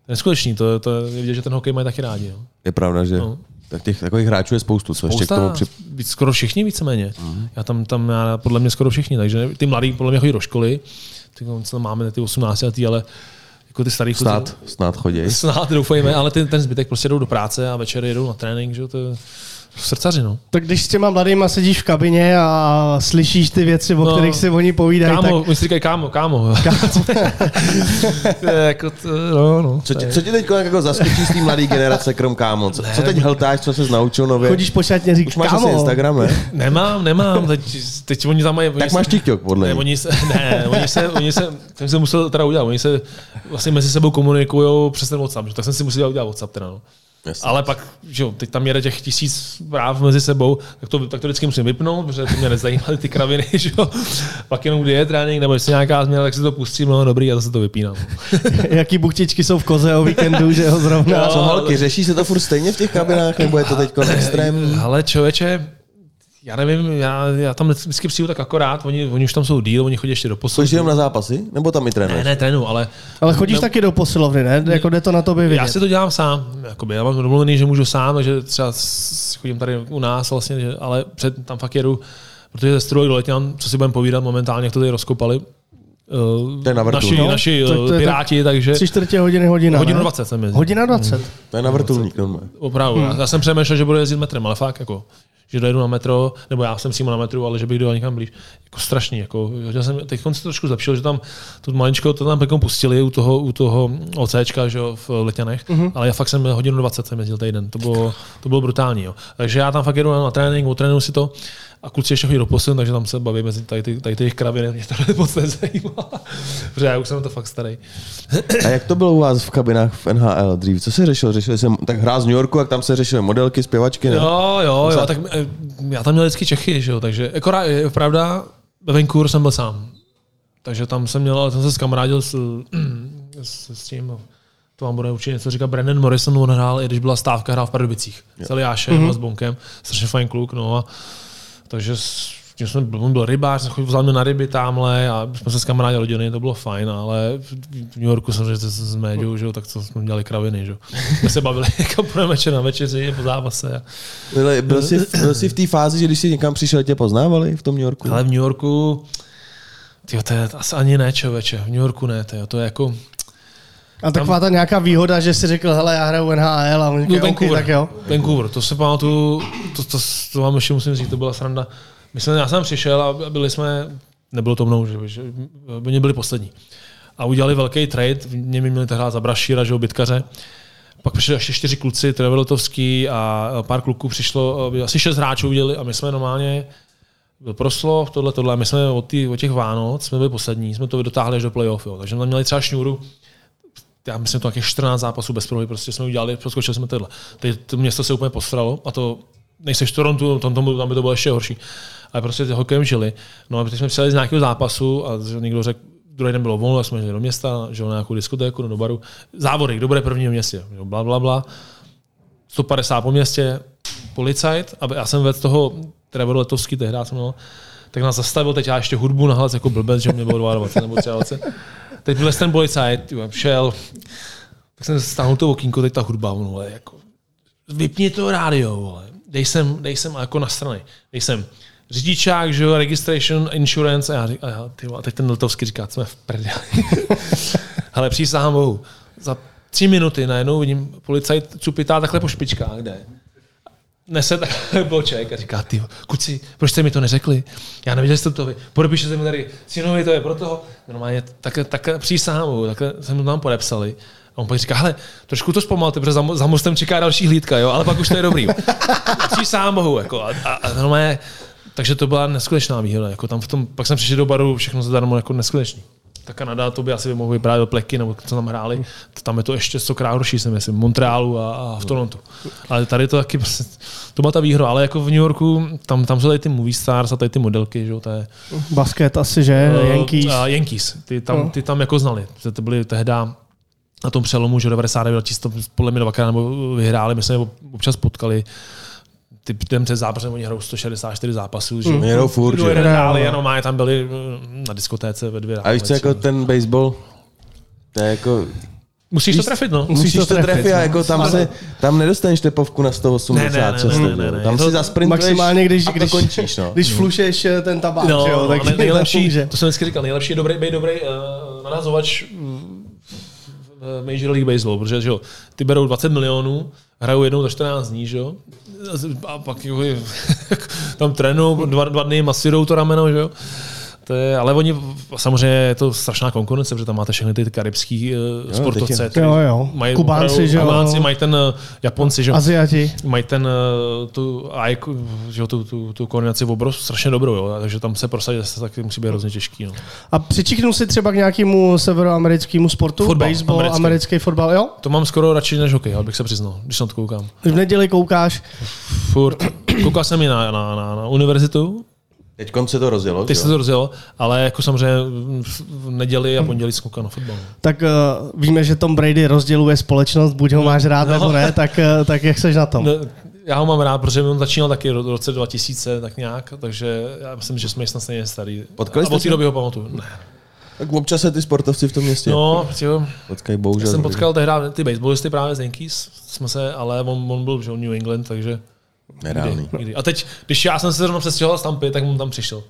je neskutečný, to, to je vidět, že ten hokej mají taky rádi. Jo. Je pravda, že No. Tak těch takových hráčů je spoustu, co ještě k tomu při... víc, skoro všichni víceméně. Mm. Já tam, tam já, podle mě skoro všichni, takže ty mladí podle mě chodí do školy, ty máme ty 18 letý, ale jako ty starý snad, snad chodí. Snad doufejme, ale ten, ten zbytek prostě jdou do práce a večer jedou na trénink, že to je srdcaři, no. Tak když s těma mladýma sedíš v kabině a slyšíš ty věci, o no, kterých si oni povídají, kámo, tak... Oni si říkají kámo, kámo. kámo. jako to, no, no, co, ti, co ti teď jako zaskočí z té mladé generace, krom kámo? Co, co teď hltáš, co se naučil nově? Chodíš po šatně, říkáš, máš kámo. asi Instagram, ne? Nemám, nemám, teď, teď oni tam mají... Tak máš TikTok, podle ne, oni se, ne, oni se, oni se, jsem se musel teda udělat, oni se vlastně mezi sebou komunikují přes ten WhatsApp, tak jsem si musel udělat WhatsApp teda, no. Jasně. Ale pak, že jo, teď tam jede těch tisíc práv mezi sebou, tak to, tak to vždycky musím vypnout, protože to mě nezajímaly ty kraviny, že jo. Pak jenom kdy je trénink, nebo jestli nějaká změna, tak si to pustím, no dobrý, a zase to vypínám. Jaký buchtičky jsou v koze o víkendu, že jo, zrovna. Jo, co holky, řeší se to furt stejně v těch kabinách, nebo je to teď extrémní? Ale člověče, já nevím, já, já tam vždycky přijdu tak akorát, oni, oni už tam jsou díl, oni chodí ještě do posilovny. Chodíš jenom na zápasy? Nebo tam i trénuješ? Ne, ne, trénu, ale... Ale chodíš no, taky do posilovny, ne? Jako jde to na tobě vidět. Já si to dělám sám. Jakoby, já mám domluvený, že můžu sám, takže třeba chodím tady u nás vlastně, že, ale před tam fakt jedu, protože ze strojek do Letňan, co si budeme povídat momentálně, jak to tady rozkopali, to je na vrtu. Naši, no? naši to, to piráti, tak, takže... Tři čtvrtě hodiny, hodina, Hodinu ne? 20 jsem jezdil. Hodina 20. Hmm. To je na vrtulník, Opravdu. Hmm. Já jsem přemýšlel, že budu jezdit metrem, ale fakt jako že dojedu na metro, nebo já jsem přímo na metru, ale že bych dojel někam blíž. Jako strašný. Jako, já jsem, teď se trošku zlepšil, že tam tu maličko to tam jako pustili u toho, u toho OCčka že jo, v Letňanech, mm-hmm. ale já fakt jsem hodinu 20 jsem jezdil týden. To bylo, to bylo brutální. Jo. Takže já tam fakt jedu na trénink, otrénuji si to a kluci ještě chodí do posun, takže tam se baví mezi tady, tady, tady těch kraviny, mě to moc nezajímá, protože já už jsem to fakt starý. A jak to bylo u vás v kabinách v NHL dřív? Co se řešilo? Řešili jsem tak hrál z New Yorku, jak tam se řešily modelky, zpěvačky, ne? Jo, jo, jo, tak eh, já tam měl vždycky Čechy, že jo, takže jako je pravda, ve Vancouver jsem byl sám. Takže tam jsem měl, ale jsem se skamarádil s, s, s tím, to vám bude určitě něco říkat, Brandon Morrison, on hrál, i když byla stávka, hrál v Pardubicích. S Eliášem mm-hmm. a s Bonkem, strašně fajn kluk, no a takže tím jsme, on byl rybář, jsem vzal mě na ryby tamhle a jsme se s kamarádě rodiny, to bylo fajn, ale v New Yorku jsem že s médiou, že, tak to jsme dělali kraviny. Že. Jsme se bavili jako pro večer na večeři po zápase. A... Byl, byl, jsi, byl jsi v té fázi, že když jsi někam přišel, tě poznávali v tom New Yorku? Ale v New Yorku, tyjo, to je asi ani ne, člověče, v New Yorku ne, tyjo, to je jako, a taková ta nějaká výhoda, že si řekl, hele, já hraju NHL a oni no, Vancouver, okay, tak jo. Vancouver, to se pamatuju, to, to, to vám ještě musím říct, to byla sranda. My jsme, já jsem přišel a byli jsme, nebylo to mnou, že, že oni byli poslední. A udělali velký trade, v něm měli tehdy za Brašíra, že bytkaře. Pak přišli ještě čtyři kluci, Trevelotovský a pár kluků přišlo, asi šest hráčů udělali a my jsme normálně byl proslov, tohle, tohle. My jsme od, tý, od těch Vánoc, jsme byli poslední, jsme to dotáhli až do playoff. Jo. Takže jsme měli třeba šňůru, já myslím, to nějakých 14 zápasů bez prohry, prostě jsme udělali, proskočili jsme tohle. Teď to město se úplně postralo a to nejseš v Torontu, tam, tam, tam by to bylo ještě horší. Ale prostě ty hokejem žili. No a teď jsme přijeli z nějakého zápasu a někdo řekl, druhý den bylo volno, jsme jeli do města, že na nějakou diskotéku, do baru. Závody, kdo bude první v městě, bla, bla, bla. 150 po městě, policajt, a já jsem vedl toho Trevor Letovský, tehdy jsem měl, tak nás zastavil, teď já ještě hudbu na hlas jako blbec, že mě bylo 22 nebo 23. Teď byl ten policajt, šel, tak jsem stáhnul to okýnko, teď ta hudba, vole, jako, vypni to rádio, vole. Dej sem, dej sem jako na strany. Dej sem řidičák, že jo, registration, insurance, a, já, a, já, ty, a teď ten Letovský říká, jsme v prdeli. Ale přísahám bohu, za tři minuty najednou vidím policajt cupitá takhle po špičkách, kde nese takový bloček a říká, ty kuci, proč jste mi to neřekli? Já nevěděl, jste to vy. Podepíše se mi tady, synovi, to je pro toho. Normálně tak, tak přísahám, takhle jsem to tam podepsali. A on pak říká, hele, trošku to zpomalte, protože za, za mostem čeká další hlídka, jo, ale pak už to je dobrý. Přísahám Bohu, jako, a, a, a normálně, takže to byla neskutečná výhoda. Jako tam v tom, pak jsem přišel do baru, všechno zadarmo jako neskutečný ta Kanada, to by asi by mohli vyprávět pleky, nebo co tam hráli. Tam je to ještě stokrát horší, si myslím, v Montrealu a, a v Toronto. Ale tady to taky, prostě, to byla ta výhra, ale jako v New Yorku, tam, tam jsou tady ty movie stars a tady ty modelky, že to je... Basket asi, že? Uh, Yankees. Uh, Yankees, ty tam, no. ty tam jako znali. To byly tehdy na tom přelomu, že 99 to podle mě dvakrát nebo vyhráli, my jsme je občas potkali ty ten před zápasem, oni hrajou 164 zápasů, že? Mm. Hrajou furt, že? Hráli, jenom má tam byli mm, na diskotéce ve dvě. A víš co, jako ten baseball, to je jako Musíš to trefit, no. Musíš Musíš to trefit trefit, a no. jako tam, se, tam nedostaneš tepovku na 186. Ne, ne, ne, ne, ne, ne. Tam Je to si zasprintuješ Maximálně, když, a to když, končíš. No. když flušeš eh, ten tabák, No, jo, tak no, nejlepší, že? to jsem vždycky říkal, nejlepší je dobrý, být dobrý uh, narazovač v Major League Baseball, protože že jo, ty berou 20 milionů, hrajou jednou za 14 dní, že jo, a pak jako, je- tam trénují dva, dva dny, masírujou to rameno, že jo. To je, ale oni, samozřejmě je to strašná konkurence, protože tam máte všechny ty karibský uh, sportovce. je- Jo, jo. Mají, Kubánci, opravdu- že jo. Kubánci mají ten, uh, Japonci, že jo Aziati. mají ten, eh, tu, že jo, tu, tu, tu koordinaci v obrovsku strašně dobrou, jo, takže tam se prosadit se taky musí být hrozně těžký. No. A přičichnul si třeba k nějakému severoamerickému sportu? Fotbal, Baseball, americký. americký. americký fotbal, jo? To mám skoro radši než hokej, abych se přiznal, když na to koukám. V neděli koukáš, Furt. Koukal jsem i na, na, na, na univerzitu, Teď se to rozjelo. teď se to rozjelo, ale jako samozřejmě v v neděli a pondělí jsem koukal na fotbal. tak uh, víme, že Tom Brady rozděluje společnost, buď ho máš rád No. nebo ne, tak, uh, tak jak seš na tom? Ne, Já ho mám rád, protože on začínal taky v roce 2000, tak nějak, takže já myslím, že jsme snad stejně starý. Potkali a jste od té doby ho pamatuju. Ne. Tak občas se ty sportovci v tom městě No, jo, potkají, bohužel. Já jsem potkal tehdy ty baseballisty právě z Yankees, jsme se, ale on, on byl že, jo, New England, takže Nereálný. A teď, když já jsem se zrovna přestěhoval z Tampy, tak on tam přišel.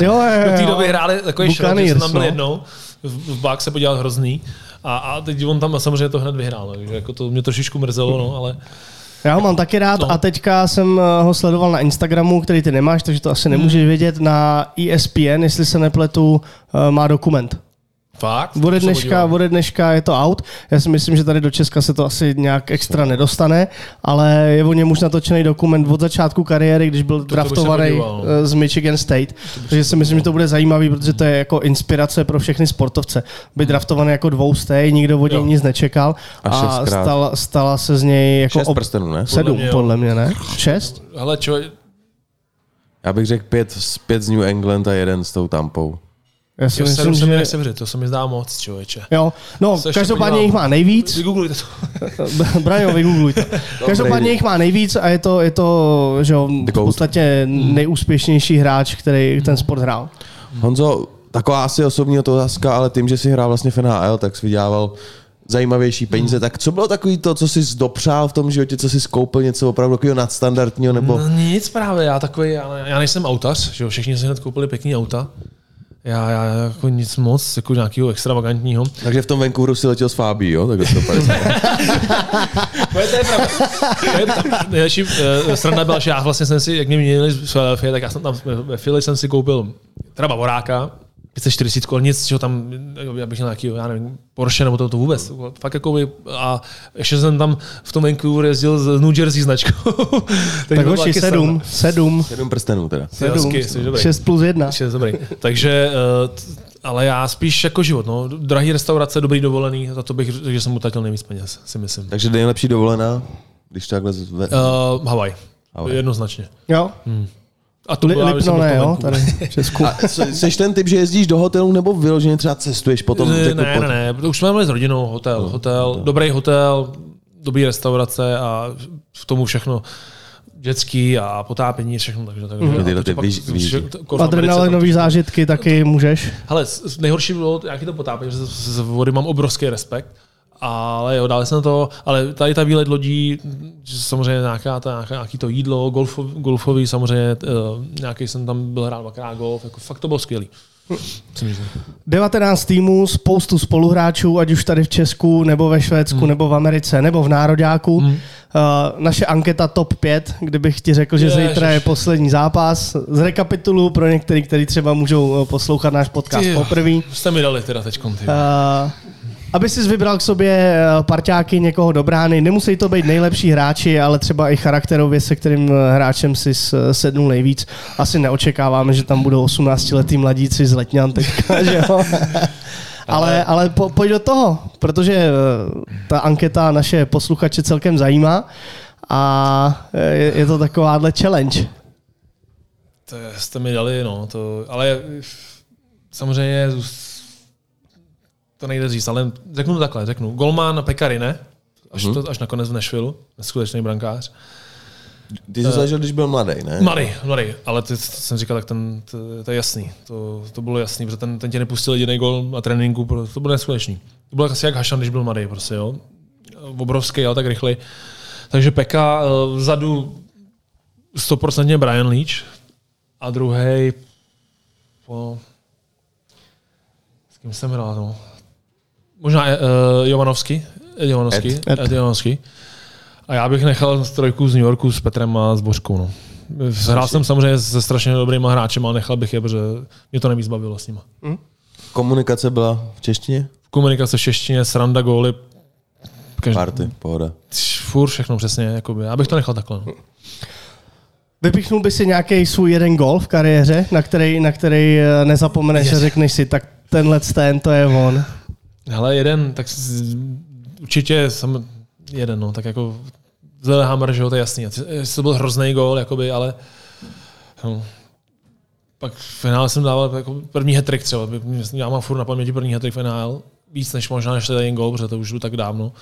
Jo, jo, Do té jo. doby hráli takový šrot, že jsem tam byl no. jednou, v, v Bucks se podíval hrozný. A, a teď on tam samozřejmě to hned vyhrál, takže jako to mě trošičku mrzelo, no, ale Já ho mám taky rád No. a teďka jsem eh, ho sledoval na Instagramu, který ty nemáš, takže to asi nemůžeš vědět, na ESPN, jestli se nepletu, eh, má dokument. Fakt. Ode to dneška, ode dneška je to out. Já si myslím, že tady do Česka se to asi nějak extra nedostane, ale je o něm už natočený dokument od začátku kariéry, když byl se draftovaný no. eh, z Michigan State. Takže si myslím, že to bude zajímavý, protože to je jako inspirace pro všechny sportovce. Být draftovaný jako dvoustej, nikdo od něj nic nečekal A a stala, stala se z něj jako Šest prstenů, ne? sedm, mě, jo. podle mě, ne? Šest? Hele, čo, Já bych řekl pět, pět z New England a jeden s tou Tampou. Já si jo, myslím, sedm se mi že... věřit, to se mi zdá moc, člověče. Jo, no, Se každopádně podívám. jich má nejvíc. Vygooglujte to. Braňo, vygoogluj to. Každopádně jich má nejvíc a je to, je to že jo, v podstatě nejúspěšnější hráč, který ten sport hrál. Honzo, taková asi osobní otázka, ale tím, že si hrál vlastně v NHL, tak jsi vydělával zajímavější peníze. Tak co bylo takový to, co jsi dopřál v tom životě, co jsi skoupil, něco opravdu takového nadstandardního, nebo No nic právě, já takový, já, já nejsem autař, že jo, všichni si hned koupili pěkný auta. Já, já jako nic moc, jako nějakého extravagantního. takže v tom Vancouveru si letěl s Fábí, jo? Tak to je To je, pravda. To je, nejlepší uh, sranda byla, že já vlastně jsem si, jak mě měnili z Philadelphia, tak já jsem tam ve Philly jsem si koupil teda Bavoráka, 540 korun, nic, čeho tam, já bych měl nějaký, já nevím, Porsche nebo to, to vůbec. Fakt jako by, a ještě jsem tam v tom Vancouveru jezdil z New Jersey značkou. Takže Tak byla hoši, sedm, sedm, Sedm prstenů teda. Dobrý. šest plus jedna. Ještě dobrý. Takže, eh, ale já spíš jako život, no. Drahý restaurace, dobrý dovolený, za to bych řekl, že jsem utratil nejvíc peněz, si myslím. Takže nejlepší dovolená, když takhle zve... Uh, Havaj. Havaj. Jednoznačně. Jo, A to byla, Lipno ne, jo, tady v Česku. A jsi ten typ, že jezdíš do hotelu nebo vyloženě třeba cestuješ potom? Ne, jako ne, ne, ne, už jsme měli s rodinou hotel, No, hotel, dobrý hotel, dobrý restaurace a v tomu všechno dětský a potápění, všechno. Takže, takže Mhm. Tyhle a ty vyž- výždy. to- v Americe Adrenalinové zážitky taky můžeš. Hele, nejhorší bylo, jaký to potápění, že z vody mám obrovský respekt, ale jo, dali jsem to, ale tady ta výlet lodí, samozřejmě nějaká, ta, nějaká, nějaký to jídlo, golfov, golfový samozřejmě, uh, nějaký jsem tam byl hrát dvakrát golf, jako fakt to bylo skvělý. Si myslím. 19 týmů, spoustu spoluhráčů, ať už tady v Česku, nebo ve Švédsku, Hmm. nebo v Americe, nebo v Nároďáku. Uh, naše anketa top 5, kdybych ti řekl, že Ježiš. zítra je poslední zápas. Z rekapitulu pro některý, kteří třeba můžou eh, poslouchat náš podcast poprvé. Jste mi dali teda teď. Uh, aby si vybral k sobě eh, parťáky někoho do brány, nemusí to být nejlepší hráči, ale třeba i charakterově, se kterým eh, hráčem si s- sednul nejvíc. Asi neočekáváme, že tam budou 18-letý mladíci z Letňan teďka, že jo? Ale, ale po, pojď do toho, protože eh, ta anketa naše posluchače celkem zajímá a eh, je, je to takováhle challenge. To jste mi dali, no, to, ale samozřejmě to nejde říct, ale řeknu to takhle, řeknu. Golman Pekary, ne? Až, to, až nakonec v Nashville, neskutečný brankář. Ty jsi zažil, když byl mladý, ne? Mladý, mladý, ale ty, to jsem říkal, tak ten, to, to je jasný. To, to bylo jasný, protože ten, ten tě nepustil jediný gol na tréninku, to bylo neskutečný. To byl asi jak Hašan, když byl mladý, prostě, jo. Obrovský, ale tak rychlej. Takže Peka eh, vzadu 100% Brian Leach a druhý po... S kým jsem hrál, no? Možná uh, Jovanovský. Ed Jovanovský. Ed. Ed. Ed Jovanovský. A já bych nechal trojku z New Yorku s Petrem a s Bořkou. No. Hrál jsem samozřejmě se strašně dobrýma hráčema, ale nechal bych je, protože mě to nejvíc bavilo s nimi. Komunikace byla v češtině? Komunikace v češtině, sranda, góly, každý, Party, pohoda. furt všechno přesně. Jakoby. Já bych to nechal takhle. No. Vypichnul by si nějaký svůj jeden gol v kariéře, na který, na který eh, nezapomeneš a řekneš si, tak tenhle ten, to je on. Hele, jeden, tak určitě jsem jeden, no, tak jako Lillehammer, že jo, to je jasný. To byl hrozný gól, jakoby, ale no, pak v finále jsem dával jako první hat třeba. Já mám furt na paměti první hat v NHL, víc než možná než ten gól, protože to už bylo tak dávno.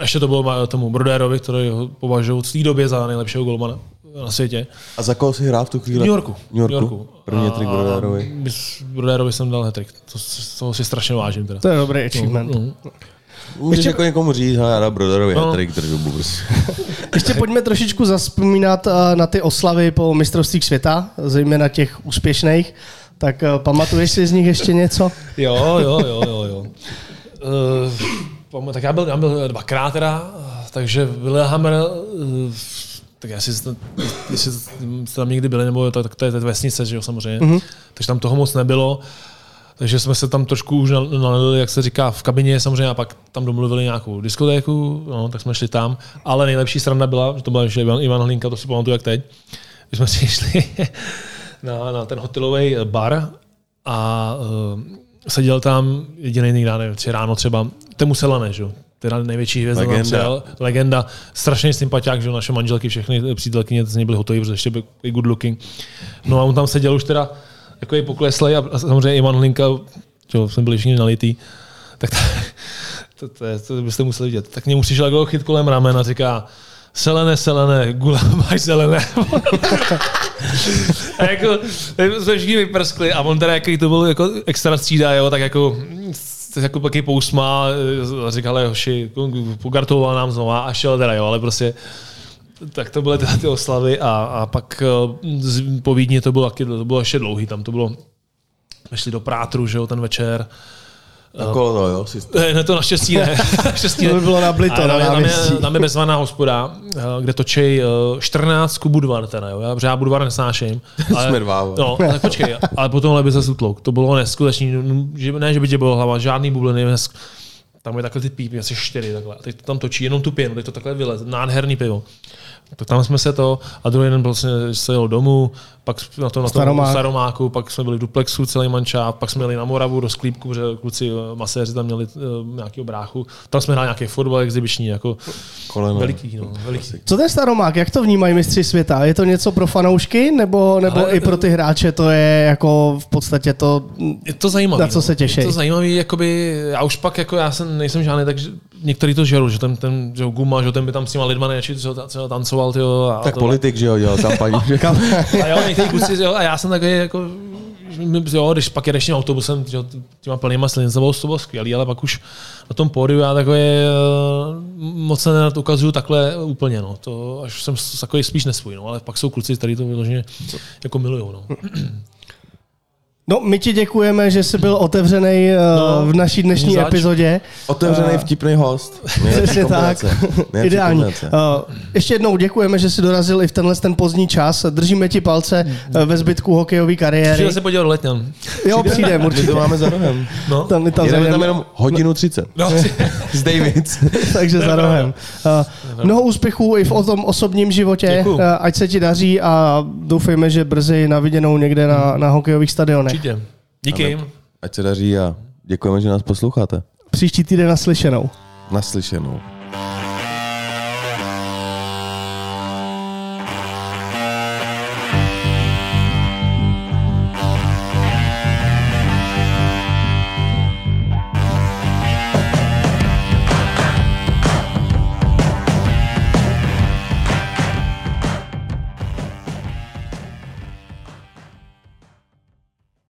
Ještě to bylo tomu Brodérovi, který ho považuji v té době za nejlepšího golmana na světě. A za koho si hrál v tu V chvíli? New Yorku. New Yorku. První trik Brodérovi. Brodérovi jsem dal hat to, to si strašně vážím. Teda. To je dobrý achievement. No. Můžeš Ještě- jako někomu říct, hele, já dám Broderovi No. no. trik držu burs. Ještě pojďme trošičku zaspomínat eh, na ty oslavy po mistrovstvích světa, zejména těch úspěšných. Tak eh, pamatuješ si z nich ještě něco? Jo, jo, jo, jo, jo. Uh, tak já byl, já byl dvakrát teda, takže Lillehammer, uh, tak já si, jestli jste tam někdy byli, nebo to, tak to je vesnice, že jo, samozřejmě. Mm-hmm. Takže tam toho moc nebylo. Takže jsme se tam trošku už nal- nalili, jak se říká, v kabině samozřejmě a pak tam domluvili nějakou diskotéku, no, tak jsme šli tam. Ale nejlepší sranda byla, že to byl ještě Ivan, Ivan Hlinka, to si pamatuju jak teď, že jsme si šli na, na ten hotelový bar a uh, seděl tam jediný někdy, nevím, tři ráno třeba, Temu Selane, že Teda největší hvězda Legenda. přijel, legenda, strašně sympatiák, že naše manželky, všechny přítelkyně z něj byly hotové, protože ještě byl i good looking. No a on tam seděl už teda jako pokleslej a, a samozřejmě Ivan Hlinka, že jsme byli všichni nalitý, tak to, to, to, je, to byste museli vidět. Tak k němu přišel jako chyt kolem ramen a říká, Selené, selené, gula máš zelené. a jako, jsme všichni vyprskli a on teda, jaký to byl jako extra střídá, jo, tak jako tak jako taky pousmá, a říkal, hoši, pogartoval nám znova a šel teda, jo, ale prostě tak to byly teda ty oslavy a, a pak eh, po Vídni to bylo, to bylo ještě dlouhý, tam to bylo, šli do Prátru, že jo, ten večer. Na kolo to, jo? Eh, Ne, to naštěstí ne. naštěstí To by ne. bylo nablito na tam, je, tam, je, tam je bezvaná hospoda, eh, kde točí 14 ku Budvar, teda, jo. Já, já Budvar nesnáším. Jsme dva. No, tak počkej, ale potom by se zutlouk. To bylo neskutečný, že, ne, že by tě bylo hlava, žádný bubliny, nesk- tam je takhle ty pípy, asi čtyři takhle. A teď to tam točí jenom tu pěnu, teď to takhle vyleze, nádherný pivo. Tak tam jsme se to, a druhý den vlastně se jel domů, pak na to na tom Staromák. staromáku, pak jsme byli v duplexu celý manča, pak jsme jeli na Moravu do sklípku, protože kluci eh, maséři tam měli uh, nějakého bráchu. Tam jsme hráli nějaký fotbal exibiční, jako Koleno. veliký, no, veliký. Co ten staromák, jak to vnímají mistři světa? Je to něco pro fanoušky, nebo, nebo Ale- i pro ty hráče to je jako v podstatě to... Je to zajímavé. Na co se těší? Je to zajímavé, jakoby, já už pak, jako já jsem, nejsem žádný, takže některý to žerou, že ten, ten že Guma, že ten by tam s těma lidma neči, co, co tancoval, tyjo, a Tak to, politik, že jo, dělal kampaň. A jo, některý kluci, jo, a já jsem takový, jako, jo, když pak jedeš tím autobusem, že jo, těma plnýma slinicovou, to bylo skvělý, ale pak už na tom pódiu já takový eh, moc se nerad ukazuju takhle úplně, no. To až jsem s- takový spíš nesvůj, no, ale pak jsou kluci, kteří to vyloženě jako milujou, no. No, my ti děkujeme, že jsi byl otevřený No, v naší dnešní zač. epizodě. Otevřený vtipný host. Přesně tak. Ideální. Uh, ještě jednou děkujeme, že jsi dorazil i v tenhle ten pozdní čas. Držíme ti palce uh, ve zbytku hokejové kariéry. Přijel se podívat Letňan. Jo, přijde, My určitě. to máme za rohem. No. Tam, my tam Jedeme tam jenom hodinu 30. No, Z Davids. takže za rohem. Uh, mnoho úspěchů i v o tom osobním životě, Děkuju. uh, ať se ti daří a doufejme, že brzy na viděnou někde na, na hokejových stadionech. Určitě. Díky. Ať se daří a děkujeme, že nás posloucháte. Příští týden naslyšenou. Naslyšenou.